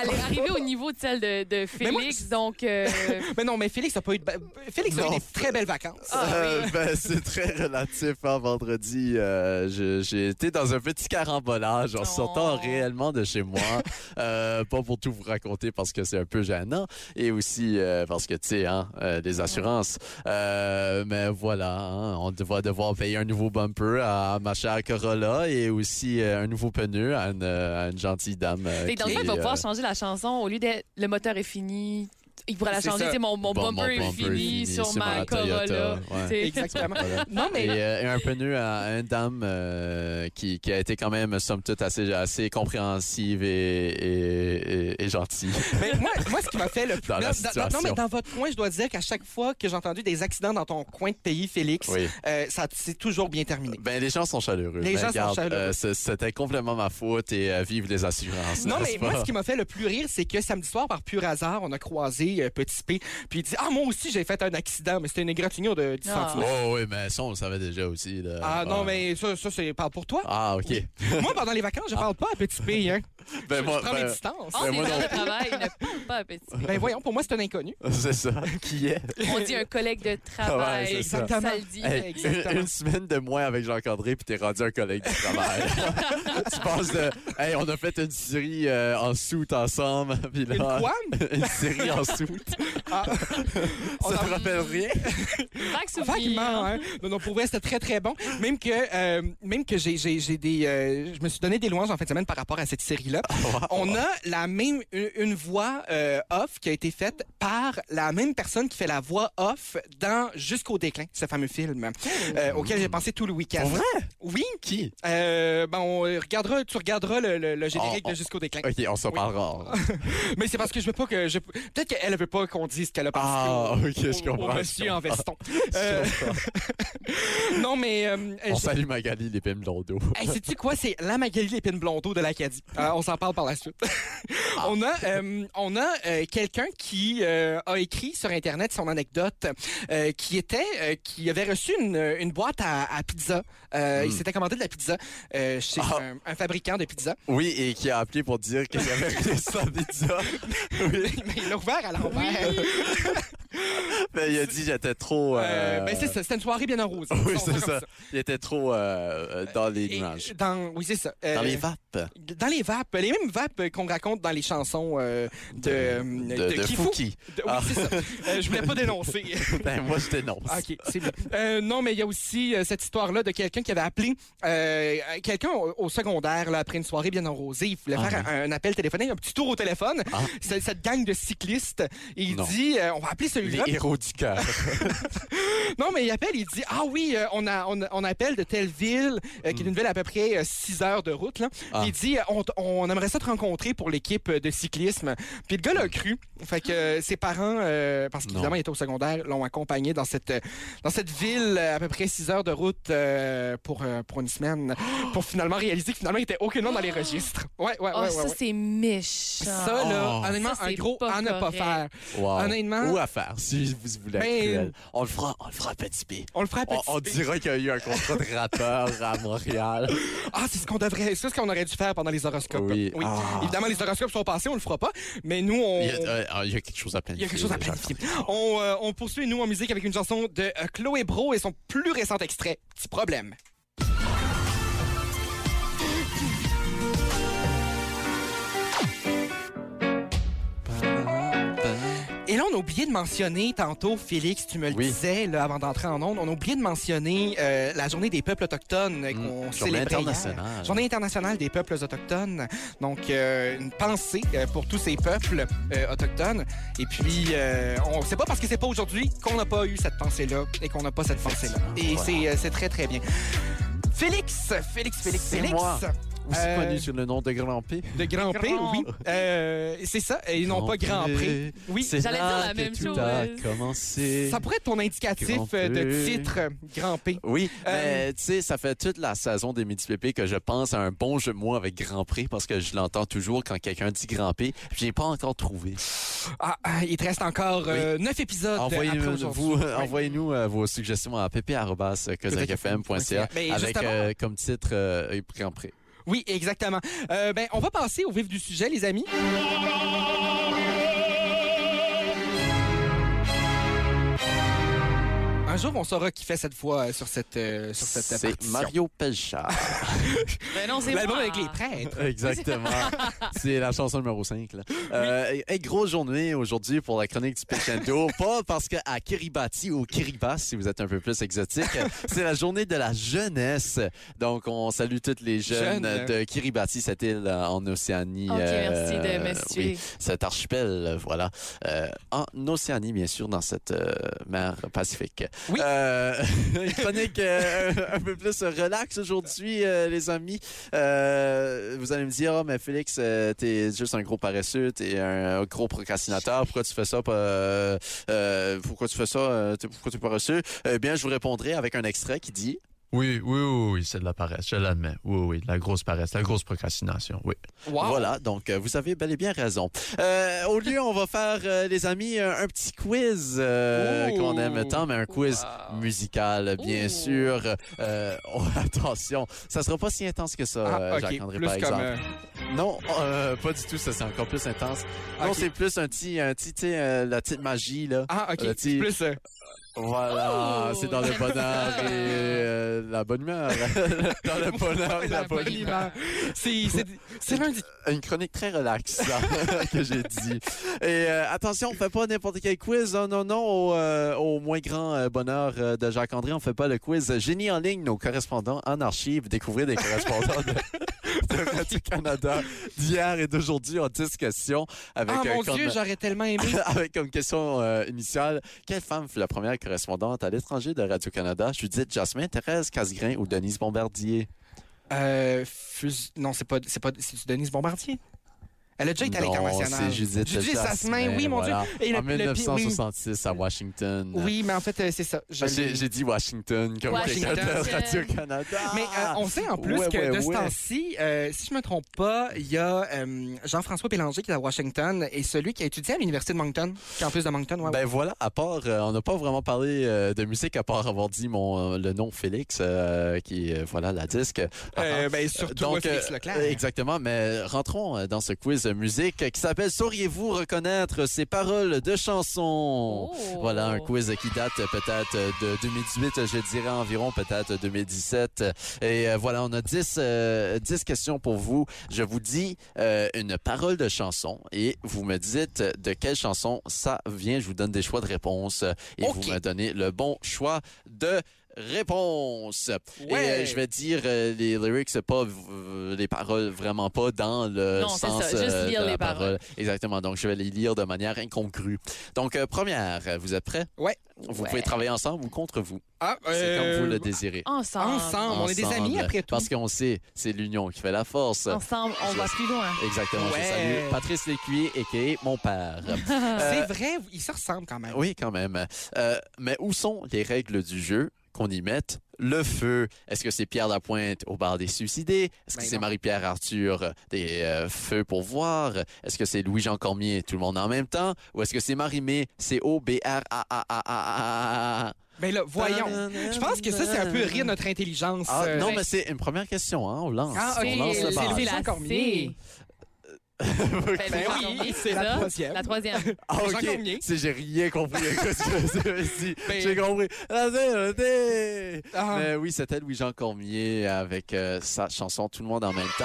aller arriver au niveau de celle de, de Mais moi, Félix. donc, euh, Mais non, mais Félix a pas eu de... ba- Félix a eu Non. des très belles vacances. Ah, Euh, oui. ben, c'est très relatif. Hein, vendredi, euh, je- j'ai été dans un petit carambolage en Oh. sortant réellement de chez moi. Euh, pas pour tout vous raconter parce que c'est un peu gênant et aussi euh, parce que, tu sais, hein, euh, des assurances. Euh, mais voilà, hein, on va devoir payer un nouveau bumper à ma chère Corolla et aussi euh, un nouveau pneu à une, à une gentille dame. euh, fait que dans le qui, fond, il va euh, pouvoir changer la chanson. Au lieu de le moteur est fini, il pourrait la C'est changer. Mon, mon Bon, bumper mon est bumper fini est fini sur sur ma ma Corolla. ouais. Exactement. Voilà. Non, mais... Et, euh, un pneu à une dame euh, qui, qui a été quand même, somme toute, assez, assez compréhensive et, et, et- et gentille. Mais moi, moi, ce qui m'a fait le plus... Dans la non, mais dans votre coin, je dois dire qu'à chaque fois que j'ai entendu des accidents dans ton coin de pays, Félix, Oui. euh, ça c'est toujours bien terminé. Ben, les gens sont chaleureux. Les Mais gens sont regarde, chaleureux. euh, C'était complètement ma faute et euh, vive les assurances. Non, mais moi, pas? ce qui m'a fait le plus rire, c'est que samedi soir, par pur hasard, on a croisé euh, Petit P, puis il dit « Ah, moi aussi, j'ai fait un accident, mais c'était une égratignure de 10 Ah. cm. Oh, oui, mais ça, on le savait déjà aussi. Là. Ah non, mais ça, ça c'est parle pour toi. Ah, OK. Moi, pendant les vacances, je parle pas à Petit P, hein. Ben, je, moi, je prends mes ben, distances. On Ben, est moi dans non le travail, il ne parle pas à petit. Ben voyons, pour moi, c'est un inconnu. c'est ça. Qui est? On dit un collègue de travail. Ouais, ça. ça le dit. Hey, Exactement. une, une semaine de moins avec Jean-André, puis t'es rendu un collègue du travail. tu passes de. Hey, on a fait une série euh, en soute ensemble. Puis là, Une quoi? une série en soute. Ah. On Ça te rappelle rien? Vaguement, hein? Non, non, pour vrai, c'était très, très bon. Même que, euh, même que j'ai, j'ai, j'ai des... euh, je me suis donné des louanges en fin de semaine par rapport à cette série-là. On a la même... Une, une voix euh, off qui a été faite par la même personne qui fait la voix off dans Jusqu'au déclin, ce fameux film, euh, auquel j'ai pensé tout le week-end. Vrai? Oui. Qui? Ben, on regardera, tu regarderas le, le- le générique Oh, de Jusqu'au déclin. OK, on s'en Oui. parlera. Mais c'est parce que je veux pas que... Je... Peut-être qu'elle veut pas qu'on dise qu'elle a Ah, participé OK, au- je comprends. au je monsieur en veston. Euh, non, mais... euh, On salue Magali, Londo. Hey, sais-tu quoi? C'est la Magali Lépine Blondeau de l'Acadie. Euh, on s'en parle par la suite. on a, euh, on a euh, quelqu'un qui euh, a écrit sur Internet son anecdote euh, qui était, euh, qui avait reçu une, une boîte à, à pizza. Euh, Il Mm. s'était commandé de la pizza euh, chez Ah. un, un fabricant de pizza. Oui, et qui a appelé pour dire qu'il avait réglé sa pizza. Mais il l'a ouvert à l'envers. Ben, il a dit j'étais trop. Euh, euh, ben, c'est ça. C'était une soirée bien arrosée. Oui, Disons c'est comme ça. Il était trop euh, dans les nuages. dans, oui, c'est ça. Euh, Dans les vapes. Dans les vapes. Les mêmes vapes qu'on raconte dans les chansons euh, de, De, de. Fouki. De- oui, Ah. c'est ça. Euh, je voulais pas dénoncer. Ben, moi, je dénonce. OK, c'est bien. Euh, non, mais il y a aussi euh, cette histoire-là de quelqu'un qui avait appelé euh, quelqu'un au, au secondaire là, après une soirée bien arrosée. Il voulait Ah, faire un, un appel téléphonique, un petit tour au téléphone. Ah. Cette gang de cyclistes. Il Non. dit euh, on va appeler ce celui-là. Les héros du cœur. Non, mais il appelle, il dit Ah oui, euh, on, a, on, on appelle de telle ville, euh, qui est une ville à peu près 6 heures de route. Là. Ah. Puis Il dit on, on aimerait ça te rencontrer pour l'équipe de cyclisme. Puis le gars l'a cru. Fait que euh, ses parents, euh, parce qu'évidemment, il était au secondaire, l'ont accompagné dans cette, dans cette ville euh, à peu près 6 heures de route euh, pour, pour une semaine, pour finalement réaliser que finalement, il était aucunement dans les registres. Ouais, ouais, ouais. Oh, ouais, ça, ouais. c'est méchant. Ça, là, Oh. honnêtement, Ça, un c'est gros pas à ne pas faire. Wow. Honnêtement- Ou à faire, si vous voulez être Ben- cruel. On le fera, on le fera petit B. On le fera à On, petit on P. dira qu'il y a eu un contrat de rappeur à Montréal. Ah, c'est ce qu'on devrait, c'est ce qu'on aurait dû faire pendant les horoscopes. Oui. oui. Ah. Évidemment, les horoscopes sont passés, on le fera pas, mais nous, on. Il y a, euh, ah, il y a quelque chose à Il planifier. y a quelque chose à planifier. On, euh, on poursuit, nous, en musique avec une chanson de euh, Chloé Bro et son plus récent extrait, Petit problème. Et là, on a oublié de mentionner tantôt, Félix, tu me le Oui. disais là, avant d'entrer en onde, on a oublié de mentionner euh, la journée des peuples autochtones qu'on Mmh. Journée célébrait internationale. Journée internationale des peuples autochtones. Donc, euh, une pensée pour tous ces peuples euh, autochtones. Et puis, on c'est pas parce que c'est pas aujourd'hui qu'on n'a pas eu cette pensée-là et qu'on n'a pas cette pensée-là. Et Voilà. c'est, très, très bien. Félix, Félix, Félix, Félix. moi. Aussi Euh, connu sous le nom de Grand P. De Grand P, oui. Euh, c'est ça, et non pas Grand Pré. Oui, C'est J'allais dire la que même tout chose. a commencé. ça pourrait être ton indicatif Grand euh, de titre Grand P. Oui, Euh, mais tu sais, ça fait toute la saison des Midi Pépé que je pense à un bon jeu de mots avec Grand Prix parce que je l'entends toujours quand quelqu'un dit Grand P. Je l'ai pas encore trouvé. Ah, ah, il te reste encore euh, neuf épisodes après Envoyez-nous euh, vos suggestions à Mais avec euh, comme titre euh, Grand Prix. Oui, exactement. Euh, ben, on va passer au vif du sujet, les amis. Un jour, on saura qui fait cette voix euh, sur cette, euh, sur cette C'est. Mario Pelchard. Mais non, c'est L'album moi. avec les prêtres. Exactement. C'est la chanson numéro 5. Là. Euh, et- et grosse journée aujourd'hui pour la chronique du Picendo. Pas parce qu'à Kiribati ou Kiribati, si vous êtes un peu plus exotique, c'est la journée de la jeunesse. Donc, on salue toutes les jeunes Jeune. de Kiribati, cette île euh, en Océanie. OK, merci de me situer. oui, cet archipel, voilà. Euh, en Océanie, bien sûr, dans cette euh, mer Pacifique. Oui. Euh, une chronique euh, un peu plus relax aujourd'hui, euh, les amis. Euh, vous allez me dire, oh, mais Félix, euh, t'es juste un gros paresseux, t'es un, gros procrastinateur. Pourquoi tu fais ça? euh, pourquoi tu fais ça? t'es- pourquoi tu es paresseux? Eh bien, je vous répondrai avec un extrait qui dit Oui, oui, oui, oui, c'est de la paresse, je l'admets. Oui, oui, de la grosse paresse, de la grosse procrastination, oui. Wow. Voilà, donc euh, vous avez bel et bien raison. Euh, au lieu, on va faire, euh, les amis, un, un petit quiz euh, qu'on aime tant, mais un quiz Wow. musical, bien sûr. Euh, oh, attention, ça sera pas si intense que ça, Ah, euh. Jacques-André, par comme, exemple. euh, Non, euh, pas du tout, ça c'est encore plus intense. Non, c'est plus un petit, un petit, tu sais, la petite magie, là. Ah, OK. Petit- plus... Voilà, Oh, c'est dans le bonheur et euh, la bonne humeur. dans le bonheur et la bonne humeur. C'est lundi. Une chronique très relaxe, que j'ai dit. Et euh, attention, on fait pas n'importe quel quiz. Non, non, non. Au, euh, au moins grand bonheur de Jacques-André, on fait pas le quiz Génie en ligne, nos correspondants en archive. Découvrez des correspondants de, de Radio-Canada d'hier et d'aujourd'hui en 10 questions. Avec, Ah, mon Dieu, j'aurais tellement aimé. avec comme question initiale, quelle femme fut la première correspondante à l'étranger de Radio-Canada? Judith Jasmin, Thérèse Casgrain ou Denise Bombardier? Euh, Non, c'est pas, c'est pas, c'est Denise Bombardier? Elle a déjà été à Non, l'international. c'est Judith, Judith Jasmin, oui, mon voilà. Dieu. Et le- en le- 1966 à Washington. Oui, mais en fait, euh, c'est ça. J'ai dit Washington comme Washington. quelqu'un de Radio-Canada. Mais euh, on sait en plus Ouais, que ouais, de ce temps-ci, euh, si je me trompe pas, il y a euh, Jean-François Bélanger qui est à Washington et celui qui a étudié à l'Université de Moncton, campus de Moncton. Ouais, Ben voilà, à part, euh, on n'a pas vraiment parlé euh, de musique à part avoir dit mon euh, le nom Félix, euh, qui est voilà la disque. Euh, ben, surtout Donc, Félix Leclerc. Exactement, mais rentrons dans ce quiz musique qui s'appelle Sauriez-vous reconnaître ces paroles de chansons? Oh. Voilà, un quiz qui date peut-être de 2018, je dirais environ peut-être 2017. Et euh, voilà, on a 10, euh, 10 questions pour vous. Je vous dis euh, une parole de chanson et vous me dites de quelle chanson ça vient. Je vous donne des choix de réponse et vous me donnez le bon choix de réponse. Et euh, je vais dire euh, les lyrics, pas euh, les paroles vraiment pas dans le Non, c'est sens ça, juste euh, lire de les la paroles. parole. Exactement. Donc je vais les lire de manière incongrue. Donc euh, première, vous êtes prêts? Ouais. Vous Ouais. pouvez travailler ensemble ou contre vous? Ah, C'est comme vous le désirez. Ensemble. Ensemble. On est des amis après tout. Parce qu'on sait, c'est l'union qui fait la force. Ensemble, on va plus loin. Exactement. Je salue Patrice Lécuyer, a.k.a. mon père. Euh, C'est vrai, ils se ressemblent quand même. Oui, quand même. Euh, mais où sont les règles du jeu? Qu'on y mette le feu? Est-ce que c'est Pierre Lapointe au bar des suicidés? Est-ce que Ben c'est. Marie-Pierre Arthur euh, des euh, feux pour voir? Est-ce que c'est Louis-Jean Cormier, tout le monde en même temps? Ou est-ce que c'est Marie-Mé, C-O-B-R-A-A-A-A-A? Ben là, voyons. Je pense que ça, c'est un peu rire notre intelligence. Ah, euh, non, mais c'est une première question, hein? On lance. Ah, ok. On lance le C'est la. C. Ben, Ben oui, c'est la ça? troisième. La troisième. Ah, Jean ok. J'ai rien compris. Ben- J'ai compris. La. Ah. Mais oui, c'était Louis-Jean Cormier avec euh, sa chanson Tout le monde en même temps.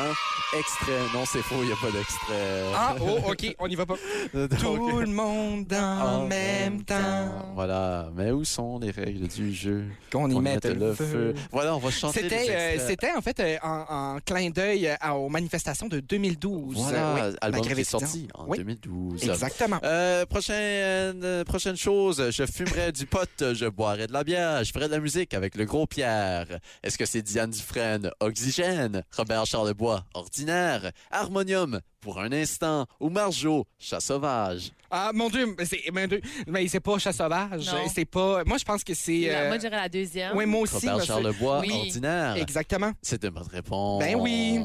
Extrait. Non, c'est faux, il n'y a pas d'extrait. Ah, oh, OK, on y va pas. Donc, Tout le monde en même temps. Voilà. Mais où sont les règles du jeu? Qu'on y mette le feu. Voilà, on va chanter les C'était, euh, extraits. c'était en fait euh, en, en clin d'œil euh, aux manifestations de 2012. Voilà, Euh, oui, album qui est sorti en Oui. 2012. Exactement. Euh, prochaine, euh, prochaine chose, je fumerais du pot, je boirais de la bière, je ferais de la musique avec le gros Pierre. Est-ce que c'est Diane Dufresne, Oxygène, Robert Charlebois, Ordinaire, Harmonium, pour un instant, ou Marjo, Chat sauvage? Ah, mon Dieu, mais c'est, mon Dieu, mais c'est pas chat sauvage. Non. C'est pas. Moi, je pense que c'est. La- euh, Moi, je dirais la deuxième. oui, moi aussi. Robert monsieur. Charlebois, Oui. Ordinaire. Exactement. C'est de bonne réponse. Ben oui.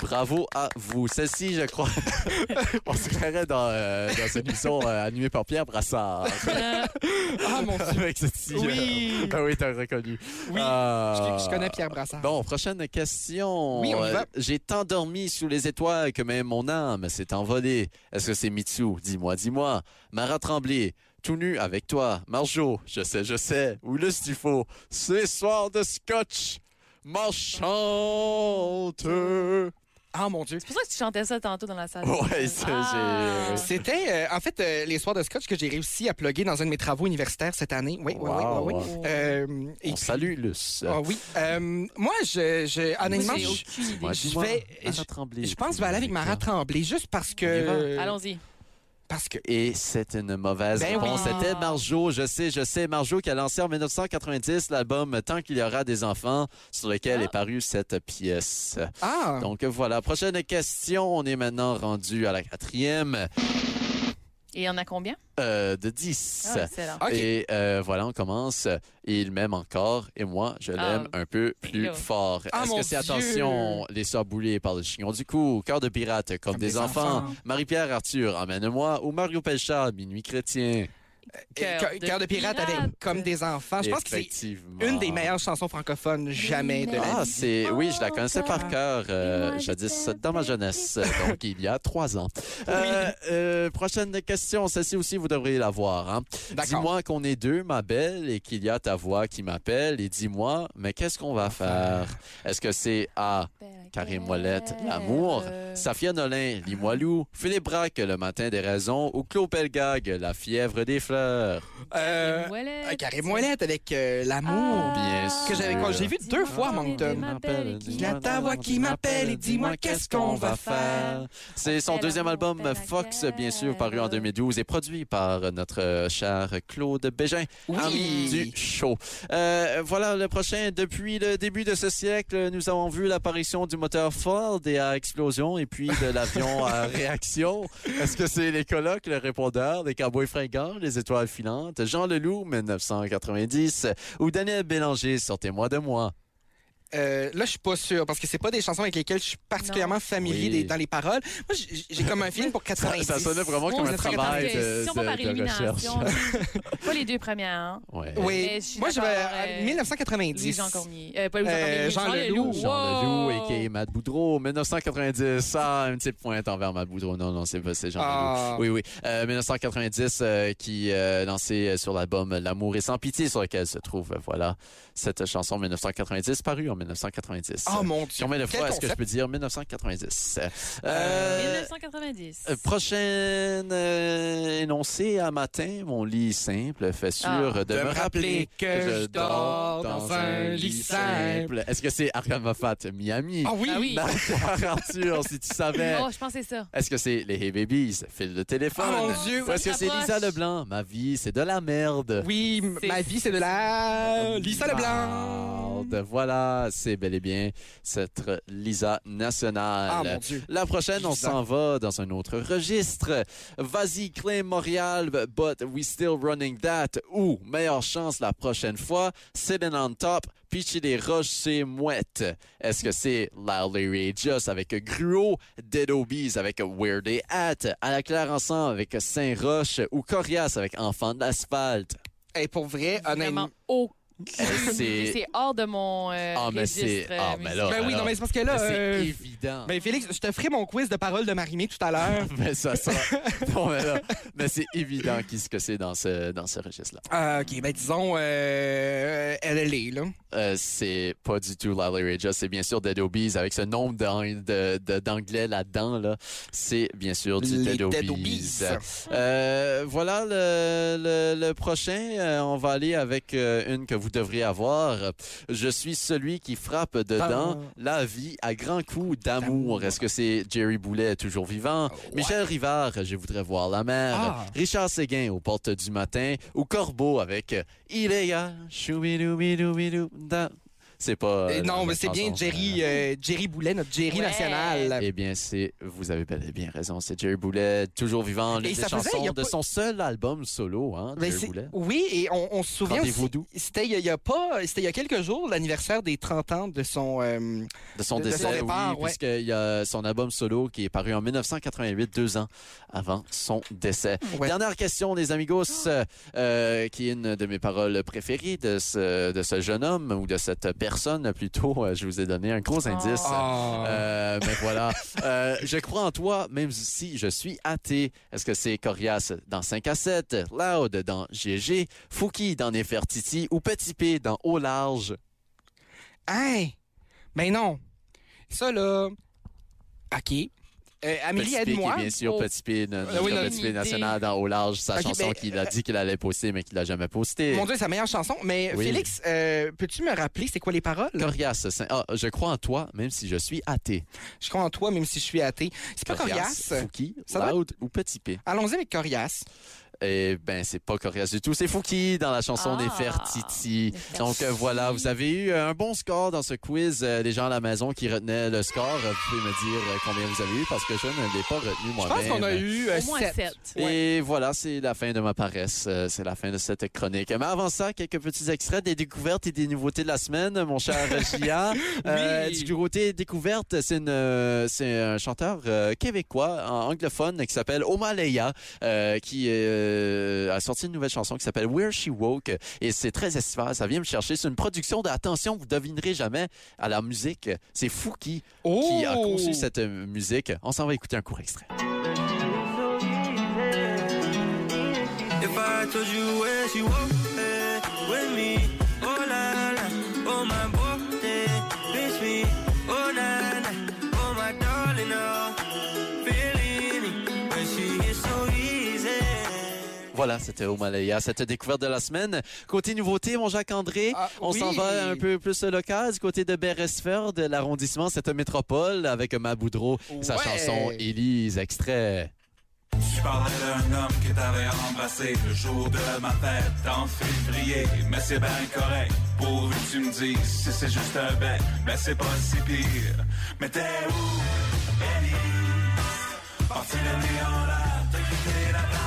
Bravo à vous. Celle-ci, je crois, on se croirait dans, euh, dans une émission euh, animée par Pierre Brassard. Ah, mon Dieu. Avec celle-ci. Oui. euh, Ah oui, t'as reconnu. Oui. Ah. Je, je connais Pierre Brassard. Bon, prochaine question. Oui, on y va. Euh, J'ai tant dormi sous les étoiles que même mon âme s'est envolée. Est-ce que c'est Mitsu? Dis-moi, dis-moi. Mara Tremblay, tout nu avec toi. Marjo, je sais, je sais. Ou le Stifo, c'est soir de scotch. Marchante. Ah, mon Dieu. C'est pour ça que tu chantais ça tantôt dans la salle. Ouais, ça, Ah. j'ai. C'était, euh, en fait, euh, les soirs de scotch que j'ai réussi à plugger dans un de mes travaux universitaires cette année. Oui, oui, oui, oui, oui. Wow. Euh, et On puis- salue Luce. Ah oui. Euh, moi, je, je, honnêtement, je, vais- je- pense que je vais aller avec. Marat Tremblay, juste parce que. Allons-y. Parce que. Et c'est une mauvaise Ben réponse. oui. C'était Marjo, je sais, je sais. Marjo qui a lancé en 1990 l'album Tant qu'il y aura des enfants, sur lequel Ah. est parue cette pièce. Ah! Donc voilà, prochaine question. On est maintenant rendu à la quatrième Et il y en a combien? euh, de 10. Ah, excellent. OK. Et euh, voilà, on commence. Et il m'aime encore. Et moi, je Ah. l'aime un peu plus fort. Ah, Est-ce que c'est attention, les sœurs boulées par le chignon du cou, cœur de pirate comme, des, enfants, Marie-Pierre Arthur, emmène-moi, ou Mario Pelchard, minuit chrétien. Cœur Cœur de pirate avec comme des enfants. Je pense que c'est une des meilleures chansons francophones jamais de la Ah, vie. c'est oui, je la connaissais par cœur euh, jadis dans ma jeunesse, donc il y a trois ans. Euh, euh, prochaine question, celle-ci aussi vous devriez la voir. Hein? Dis-moi qu'on est deux, ma belle, et qu'il y a ta voix qui m'appelle, et dis-moi, mais qu'est-ce qu'on va faire? Est-ce que c'est A. Karim Ouellette, l'amour. Euh, Safia Nolin, Limoilou, Philippe Braque, le matin des raisons, ou Claude Pelgag, la fièvre des fleurs? Euh, Karim Ouellet. euh, avec euh, l'amour. bien Ah. Que j'avais j'ai vu deux fois Moncton. Il y a ta voix qui m'appelle et dis-moi qu'est-ce qu'on va faire. C'est son deuxième album Fox, bien sûr, paru en guerre. 2012 et produit par notre euh, cher Claude Bégin, Oui. ami du show. Euh, voilà le prochain. Depuis le début de ce siècle, nous avons vu l'apparition du moteur Ford et à explosion et puis de l'avion à réaction. Est-ce que c'est les colocs, le répondeur, les cowboys fringants, les étoiles Jean Leloup, 1990, ou Daniel Bélanger, sortez-moi de moi. Euh, là, je suis pas sûr parce que c'est pas des chansons avec lesquelles je suis particulièrement familier Oui. des- dans les paroles. Moi, j'ai comme un feeling pour Ça, 90. ça sonnait vraiment comme un ça serait travail de, Si on va par de- de élimination, recherche. pas les deux premières. hein. Ouais. Oui. Je Moi, je vais euh, 1990. Louis-Jean Cormier. Euh, pas Louis-Jean Euh, Cormier, Jean Jean Leloup. Leloup. Jean Leloup, a.k.a. Matt Boudreau, 1990. Ah, une petite pointe envers Matt Boudreau. Non, non, c'est pas c'est Jean Ah. Leloup. Oui, oui. Euh, 1990, euh, qui euh, lancé euh, sur l'album L'amour est sans pitié, sur lequel se trouve, euh, voilà, cette chanson 1990, parue en 1990. Oh mon Dieu. Combien de fois est-ce que je peux dire 1990? Euh, 1990. euh, prochaine euh, énoncé à matin, mon lit simple fait sûr Ah. de, me rappeler que je dors dans un lit simple. Est-ce que c'est Moffat, Miami? Ah oui. Ah oui. Arthur, si tu savais. Oh, je pensais ça. Est-ce que c'est les Hey Babies, fil de téléphone? Oh mon Dieu. Ou est-ce que c'est Lisa. Leblanc? Ma vie, c'est de la merde. Oui, C'est- ma vie, c'est de la Lisa Leblanc. Merde. C'est bel et bien cette Lisa nationale. Ah mon Dieu. La prochaine, on s'en va dans un autre registre. Vas-y, claim Montréal, but we still running that. Ou, meilleure chance la prochaine fois, sitting on top, pitcher des roches, c'est mouette. Est-ce que c'est Loudly Rageous avec Gruau, Dead Obies avec Where They At, À la Claire Ensemble avec Saint-Roche ou Corias avec Enfant de l'asphalte? Et pour vrai, honnêtement. Vraiment haut. C'est... C'est hors de mon euh, Ah, mais c'est- registre. euh, ah, mais là-. Ben oui, non, mais c'est parce que là. C'est euh, évident. Ben Félix, je te ferai mon quiz de paroles de Marimé tout à l'heure. Mais ça sera... non, mais là, mais c'est évident qui ce que c'est dans ce, dans ce registre-là. Ah, ok, ben disons, euh, elle est là. Euh, c'est pas du tout Lally Raja, c'est bien sûr Dead Obies avec ce nombre d'anglais là-dedans. Là. C'est bien sûr du Les Dead Obies. Dead Obies. Euh, voilà le, le, le prochain. Euh, on va aller avec euh, une que vous devriez avoir. Je suis celui qui frappe dedans Ah. la vie à grands coups d'amour. Est-ce que c'est Jerry Boulet, toujours vivant? Ouais. Michel Rivard, Je voudrais voir la mer. Ah. Richard Séguin, aux portes du matin. Ou Corbeau avec da. C'est pas. Euh, euh, non, mais c'est bien Jerry, euh, Jerry Boulet, notre Jerry Ouais. national. eh bien, c'est, vous avez bel et bien raison, c'est Jerry Boulet, toujours vivant, l'une Et des faisait, chansons de pas- son seul album solo, hein, Ben, Jerry Boulet. oui, et on, on se souvient c'était il y a- il y a pas, c'était il y a quelques jours l'anniversaire des 30 ans de son. euh, De son de- de décès, son départ, oui, ouais. puisqu'il y a son album solo qui est paru en 1988, deux ans avant son décès. Ouais. Dernière question, les amigos, euh, euh, qui est une de mes paroles préférées de ce, de ce jeune homme ou de cette personne plutôt. Euh, Je vous ai donné un gros indice. Ah. Euh, mais voilà. Euh, je crois en toi, même si je suis athée. Est-ce que c'est Corias dans 5 à 7, Loud dans GG, Fouki dans Nefertiti ou Petit P dans Au Large? Hein? Ben non. Ça, là. OK. Euh, Amélie, Petit P qui est aide-moi. bien sûr Oh. Petit P, notre oui, notre Petit P national dans Au Large, sa chanson ben, qu'il a dit qu'il allait poster, mais qu'il a jamais posté. Mon Dieu, c'est la meilleure chanson. Mais Oui. Félix, euh, peux-tu me rappeler c'est quoi les paroles? Corias, c'est- ah, je crois en toi, même si je suis athée. Je crois en toi, même si je suis athée. C'est pas Corias. Fouki, Ça doit Loud ou Petit P? Allons-y avec Corias. Eh ben, c'est pas Corias du tout, c'est Fouki dans la chanson Ah. Nefertiti. Nefertiti. Donc euh, voilà, vous avez eu euh, un bon score dans ce quiz. Euh, les gens à la maison qui retenaient le score, euh, vous pouvez me dire euh, combien vous avez eu parce que je ne l'ai pas retenu Je moi-même. pense qu'on a eu euh, Au moins sept. 7. Et voilà, c'est la fin de ma paresse. Euh, c'est la fin de cette chronique. Mais avant ça, quelques petits extraits des découvertes et des nouveautés de la semaine, mon cher Gia. Euh, Oui. du côté découverte, c'est une, euh, c'est un chanteur euh, québécois anglophone qui s'appelle Omaleya, euh, qui euh, a sorti une nouvelle chanson qui s'appelle Where She Woke. Et c'est très estival. Ça vient me chercher. C'est une production de, attention, vous devinerez jamais à la musique. C'est Fouki Oh! qui a conçu cette euh, musique. On s'en va écouter un court extrait. If I told you where she was eh, with me, oh la la, oh my birthday, Voilà, c'était Omalaya, cette découverte de la semaine. Côté nouveauté, mon Jacques-André, Ah, on oui. s'en va un peu plus local. Du côté de Beresford, l'arrondissement, cette métropole, avec Maboudreau, sa Ouais. chanson Élise, extrait. Tu parlais d'un homme que t'avais embrassé le jour de ma fête en février. Mais c'est bien correct, pourvu que tu me dises si c'est juste un bec. Mais c'est pas si pire. Mais t'es où, Elise? Parti le nez en l'air, t'as quitté la table,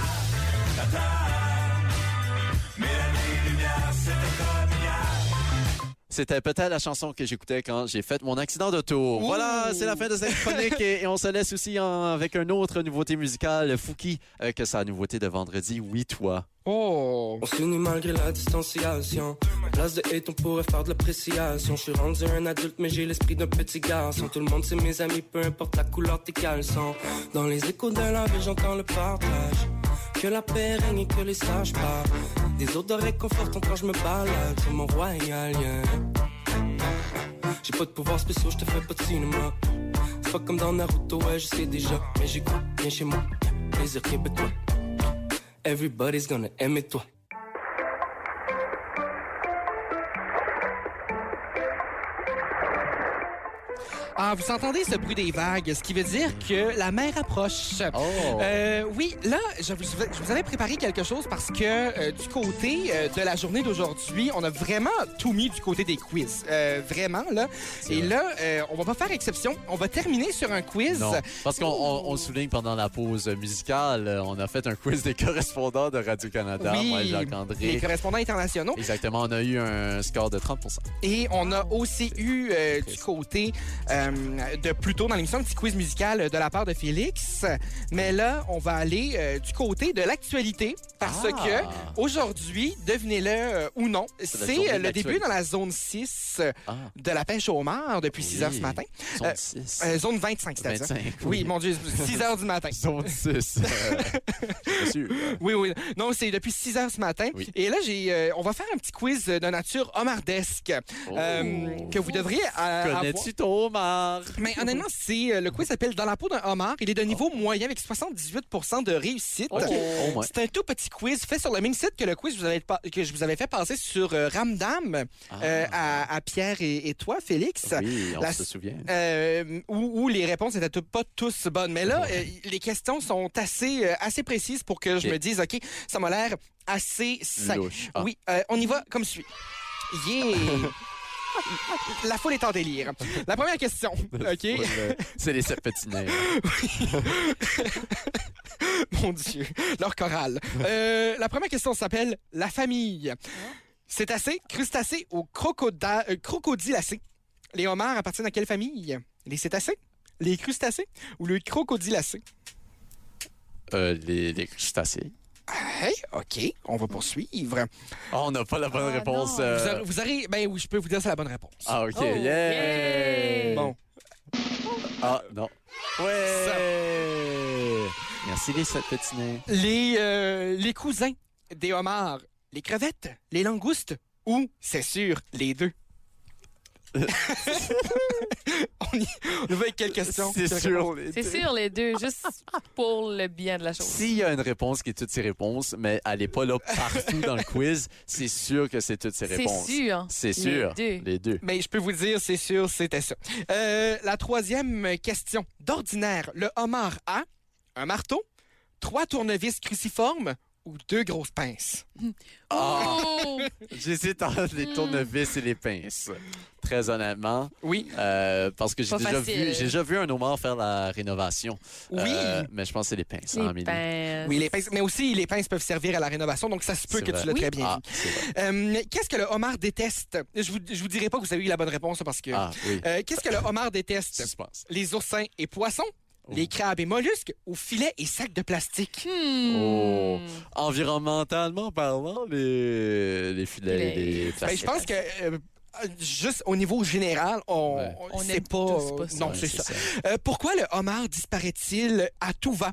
c'était peut-être la chanson que j'écoutais quand j'ai fait mon accident d'auto. Voilà, c'est la fin de cette chronique et, et on se laisse aussi en- avec une autre nouveauté musicale, Fouki, avec sa nouveauté de vendredi, Oui, toi. Oh! On s'unit malgré la distanciation. En place de hate, on pourrait faire de l'appréciation. Je suis rendu un adulte, mais j'ai l'esprit d'un petit garçon. Tout le monde, c'est mes amis, peu importe la couleur de tes caleçons. Dans les échos de la ville, j'entends le partage. Que la paix règne et que les sages parlent. Des odeurs réconfortantes quand je me balade sur mon royal. J'ai pas de pouvoir spéciaux, je te fais pas de cinéma. C'est pas comme dans Naruto, ouais, je sais déjà. Mais j'écoute, viens chez moi. Plaisir québécois. Everybody's gonna aimer toi. Ah, vous entendez ce bruit des vagues, ce qui veut dire que la mer approche. Oh. Euh, oui, là, je vous, je vous avais préparé quelque chose parce que euh, du côté euh, de la journée d'aujourd'hui, on a vraiment tout mis du côté des quiz. Vraiment, là. Et là, on va pas faire exception. On va terminer sur un quiz. Non, parce qu'on on, souligne pendant la pause musicale, on a fait un quiz des correspondants de Radio-Canada, Oui, moi et les Jacques-André. correspondants internationaux. Exactement, on a eu un score de 30% Et on a aussi eu du côté euh, de plus tôt dans l'émission un petit quiz musical de la part de Félix. Mais là, on va aller euh, du côté de l'actualité parce Ah. que aujourd'hui, devinez-le euh, ou non, c'est euh, le début dans la zone 6 euh, Ah, de la pêche au homard depuis 6 heures ce Oui. matin. zone Euh, 6. Euh, zone 25, c'est-à-dire. 25. Oui, mon Dieu, 6 heures du matin. Zone 6. Bien sûr. Oui, oui. Non, c'est depuis 6 heures ce matin. Oui. Et là, j'ai, euh, on va faire un petit quiz de nature homardesque euh, Oh. que vous devriez euh. Connais-tu ton homard? Mais honnêtement, c'est euh, le quiz s'appelle Dans la peau d'un homard. Il est de niveau moyen avec 78 de réussite. Oh, ouais. C'est un tout petit quiz fait sur le même site que le quiz que, vous avez pas- que je vous avais fait passer sur euh, Ramdam euh, à, à Pierre et, et toi, Félix. Ah. Oui, on La- se souvient. Euh, où, où les réponses n'étaient pas tous bonnes. Mais là, les questions sont assez, assez précises pour que je me dise, OK, ça m'a l'air assez sain. Ah. Oui, on y va comme suit. Yeah! La foule est en délire. La première question, OK? euh, C'est les sept petinaires. Mon Dieu, leur chorale. Euh, la première question s'appelle La famille. Cétacés, crustacés ou crocoda- euh, crocodilacés? Les homards appartiennent à quelle famille? Les cétacés, les crustacés ou le crocodilacé? Euh, les, les crustacés. Hey, OK, on va poursuivre. Oh, on n'a pas la bonne Ah, réponse. euh, Vous, aurez- ben oui, je peux vous dire c'est la bonne réponse. Ah, OK. Oh, yeah! yay! Bon, Ah, non. Ouais! Merci les sept petinaires. les, euh, les cousins des homards, les crevettes, les langoustes ou, c'est sûr, les deux? on, y, on va avec quelle question? C'est sûr. les C'est deux. sûr, les deux, juste pour le bien de la chose. S'il y a une réponse qui est toutes ces réponses, mais elle n'est pas là partout dans le quiz, c'est sûr que c'est toutes ces C'est réponses. sûr. C'est sûr. Les deux. Les deux. Mais je peux vous dire, c'est sûr, c'était ça. Euh, la troisième question. D'ordinaire, le homard a un marteau, trois tournevis cruciformes ou deux grosses pinces? Oh! J'hésite entre les tournevis et les pinces. Très honnêtement. Oui. Euh, parce que j'ai Pas déjà, facile. vu, j'ai déjà vu un homard faire la rénovation. Oui. Euh, mais je pense que c'est les pinces. hein, Amélie. pinces. Oui, les pinces. Mais aussi, les pinces peuvent servir à la rénovation, donc ça se peut C'est que vrai. tu l'as Oui. très bien Ah, dit. c'est vrai. Euh, Qu'est-ce que le homard déteste? Je vous, je vous dirai pas que vous avez eu la bonne réponse parce que... Ah, oui. Euh, Qu'est-ce que le homard déteste? Suspense. Les oursins et poissons, les crabes et mollusques ou filets et sacs de plastique? Hmm. Oh. Environnementalement parlant, les, les filets, Les- les Ben, plastiques. je pense que... euh, juste au niveau général, on, Ouais. On sait pas. tous pas ça. non, Ouais, c'est ça. Euh, pourquoi le homard disparaît-il à tout va?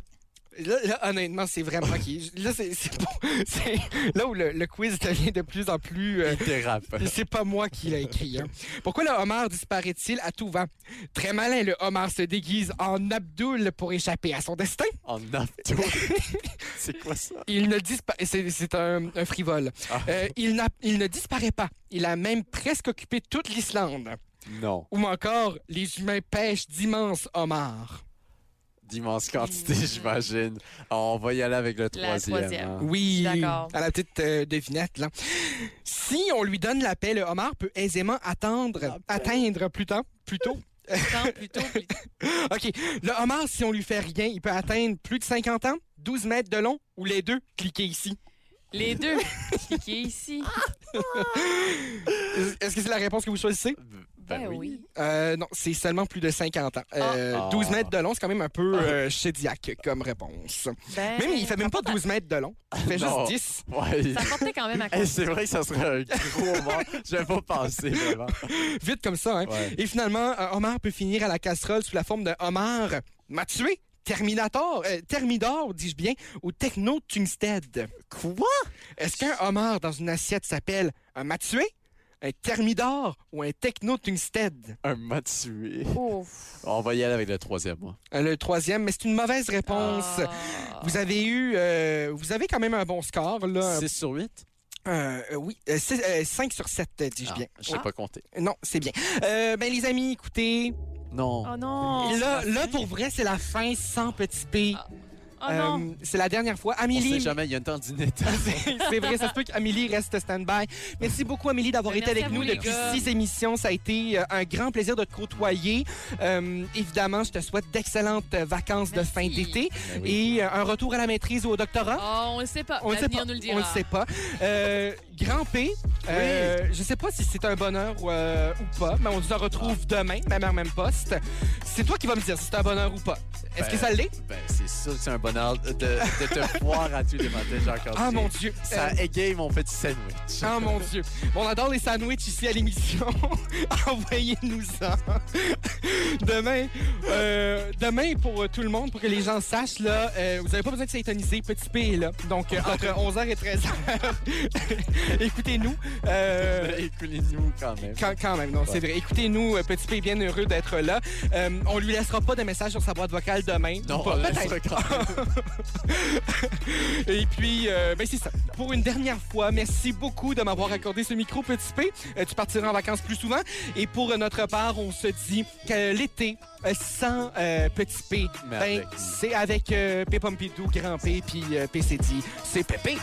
Là, là, honnêtement, c'est vraiment qui. Là, c'est c'est là où le, le quiz devient de plus en plus. euh, c'est pas moi qui l'ai écrit. hein. Pourquoi le homard disparaît-il à tout vent? Très malin, le homard se déguise en Abdul pour échapper à son destin. En nafto. c'est quoi ça? Il ne disparaît. C'est c'est un, un frivole. Ah. Euh, il, il ne disparaît pas. Il a même presque occupé toute l'Islande. Non. Ou encore, les humains pêchent d'immenses homards. D'immenses quantités, j'imagine. On va y aller avec le La troisième. troisième. hein. Oui, D'accord. à la petite euh, devinette. Là. Si on lui donne la paix, le homard peut aisément attendre, atteindre plutôt, plutôt. Tant plutôt, plutôt. OK, le homard, si on lui fait rien, il peut atteindre plus de 50 ans, 12 mètres de long ou les deux. Cliquez ici? Les deux. Cliquez ici. Est-ce que c'est la réponse que vous choisissez? Ben, oui. Euh, non, c'est seulement plus de 50 ans. Euh, Ah. 12 mètres de long, c'est quand même un peu euh, chédiaque comme réponse. Ben, Même, il fait même pas ça 12 mètres de long. Il fait Non. juste 10. Ouais. Ça portait quand même à Hey, c'est vrai que ça serait un gros mort. J'avais pas pensé, vraiment. Vite comme ça, hein. Ouais. Et finalement, un homard peut finir à la casserole sous la forme d'un homard m'a tué. Terminator, euh, Thermidor, dis-je bien, ou Techno-Tungsted. Quoi? Est-ce qu'un homard dans une assiette s'appelle un m'a tué, un thermidor ou un techno-tungsted? Un Matsui. Ouf. On va y aller avec le troisième, moi. Euh, Le troisième, mais c'est une mauvaise réponse. Ah. Vous avez eu, euh, vous avez quand même un bon score, là. 6 sur 8? Euh, euh, oui, 5 sur 7, dis-je Ah, bien. Je sais pas compter. Non, c'est bien. Euh, ben, les amis, écoutez, Non. Oh non. là, là, pour vrai, c'est la fin sans petit P. Oh. Euh, c'est la dernière fois. On sait Amélie, jamais, il y a une tendinite. c'est c'est vrai, ça se peut qu'Amélie reste stand-by. Merci beaucoup, Amélie, d'avoir Ben, été avec nous depuis gars. six émissions. Ça a été euh, un grand plaisir de te côtoyer. Euh, évidemment, je te souhaite d'excellentes vacances de fin d'été Ben oui. et un retour à la maîtrise ou au doctorat. Oh, on le sait pas. On le sait pas. nous le dira. On le sait pas. Euh, Grand P, euh, je sais pas si c'est un bonheur euh, ou pas, mais on se retrouve demain, même heure, même poste. C'est toi qui vas me dire si c'est un bonheur ou pas. Est-ce Ben, que ça l'est? Ben, c'est sûr que c'est un bonheur de, de te voir à tous les matins, Jean-Claude. Ah mon Dieu. Ça Euh, égaye mon petit sandwich. Ah mon Dieu. On adore les sandwichs ici à l'émission. Envoyez-nous-en. demain, euh, demain pour euh, tout le monde, pour que les gens sachent, là, euh, vous n'avez pas besoin de s'étoniser. Petit P est là. Donc, entre 11h et 13h. Écoutez-nous. Écoutez-nous quand même. Quand, quand même, non, c'est vrai. Écoutez-nous, Petit P est bien heureux d'être là. On lui laissera pas de message sur sa boîte vocale demain. Non, peut-être. Et puis, euh, ben c'est ça. Pour une dernière fois, merci beaucoup de m'avoir accordé ce micro, Petit P. Euh, tu partiras en vacances plus souvent. Et pour notre part, on se dit que l'été, euh, sans euh, Petit P, ben, avec. c'est avec euh, P. Pompidou, Grand P, puis euh, PCD. C'est Pépé.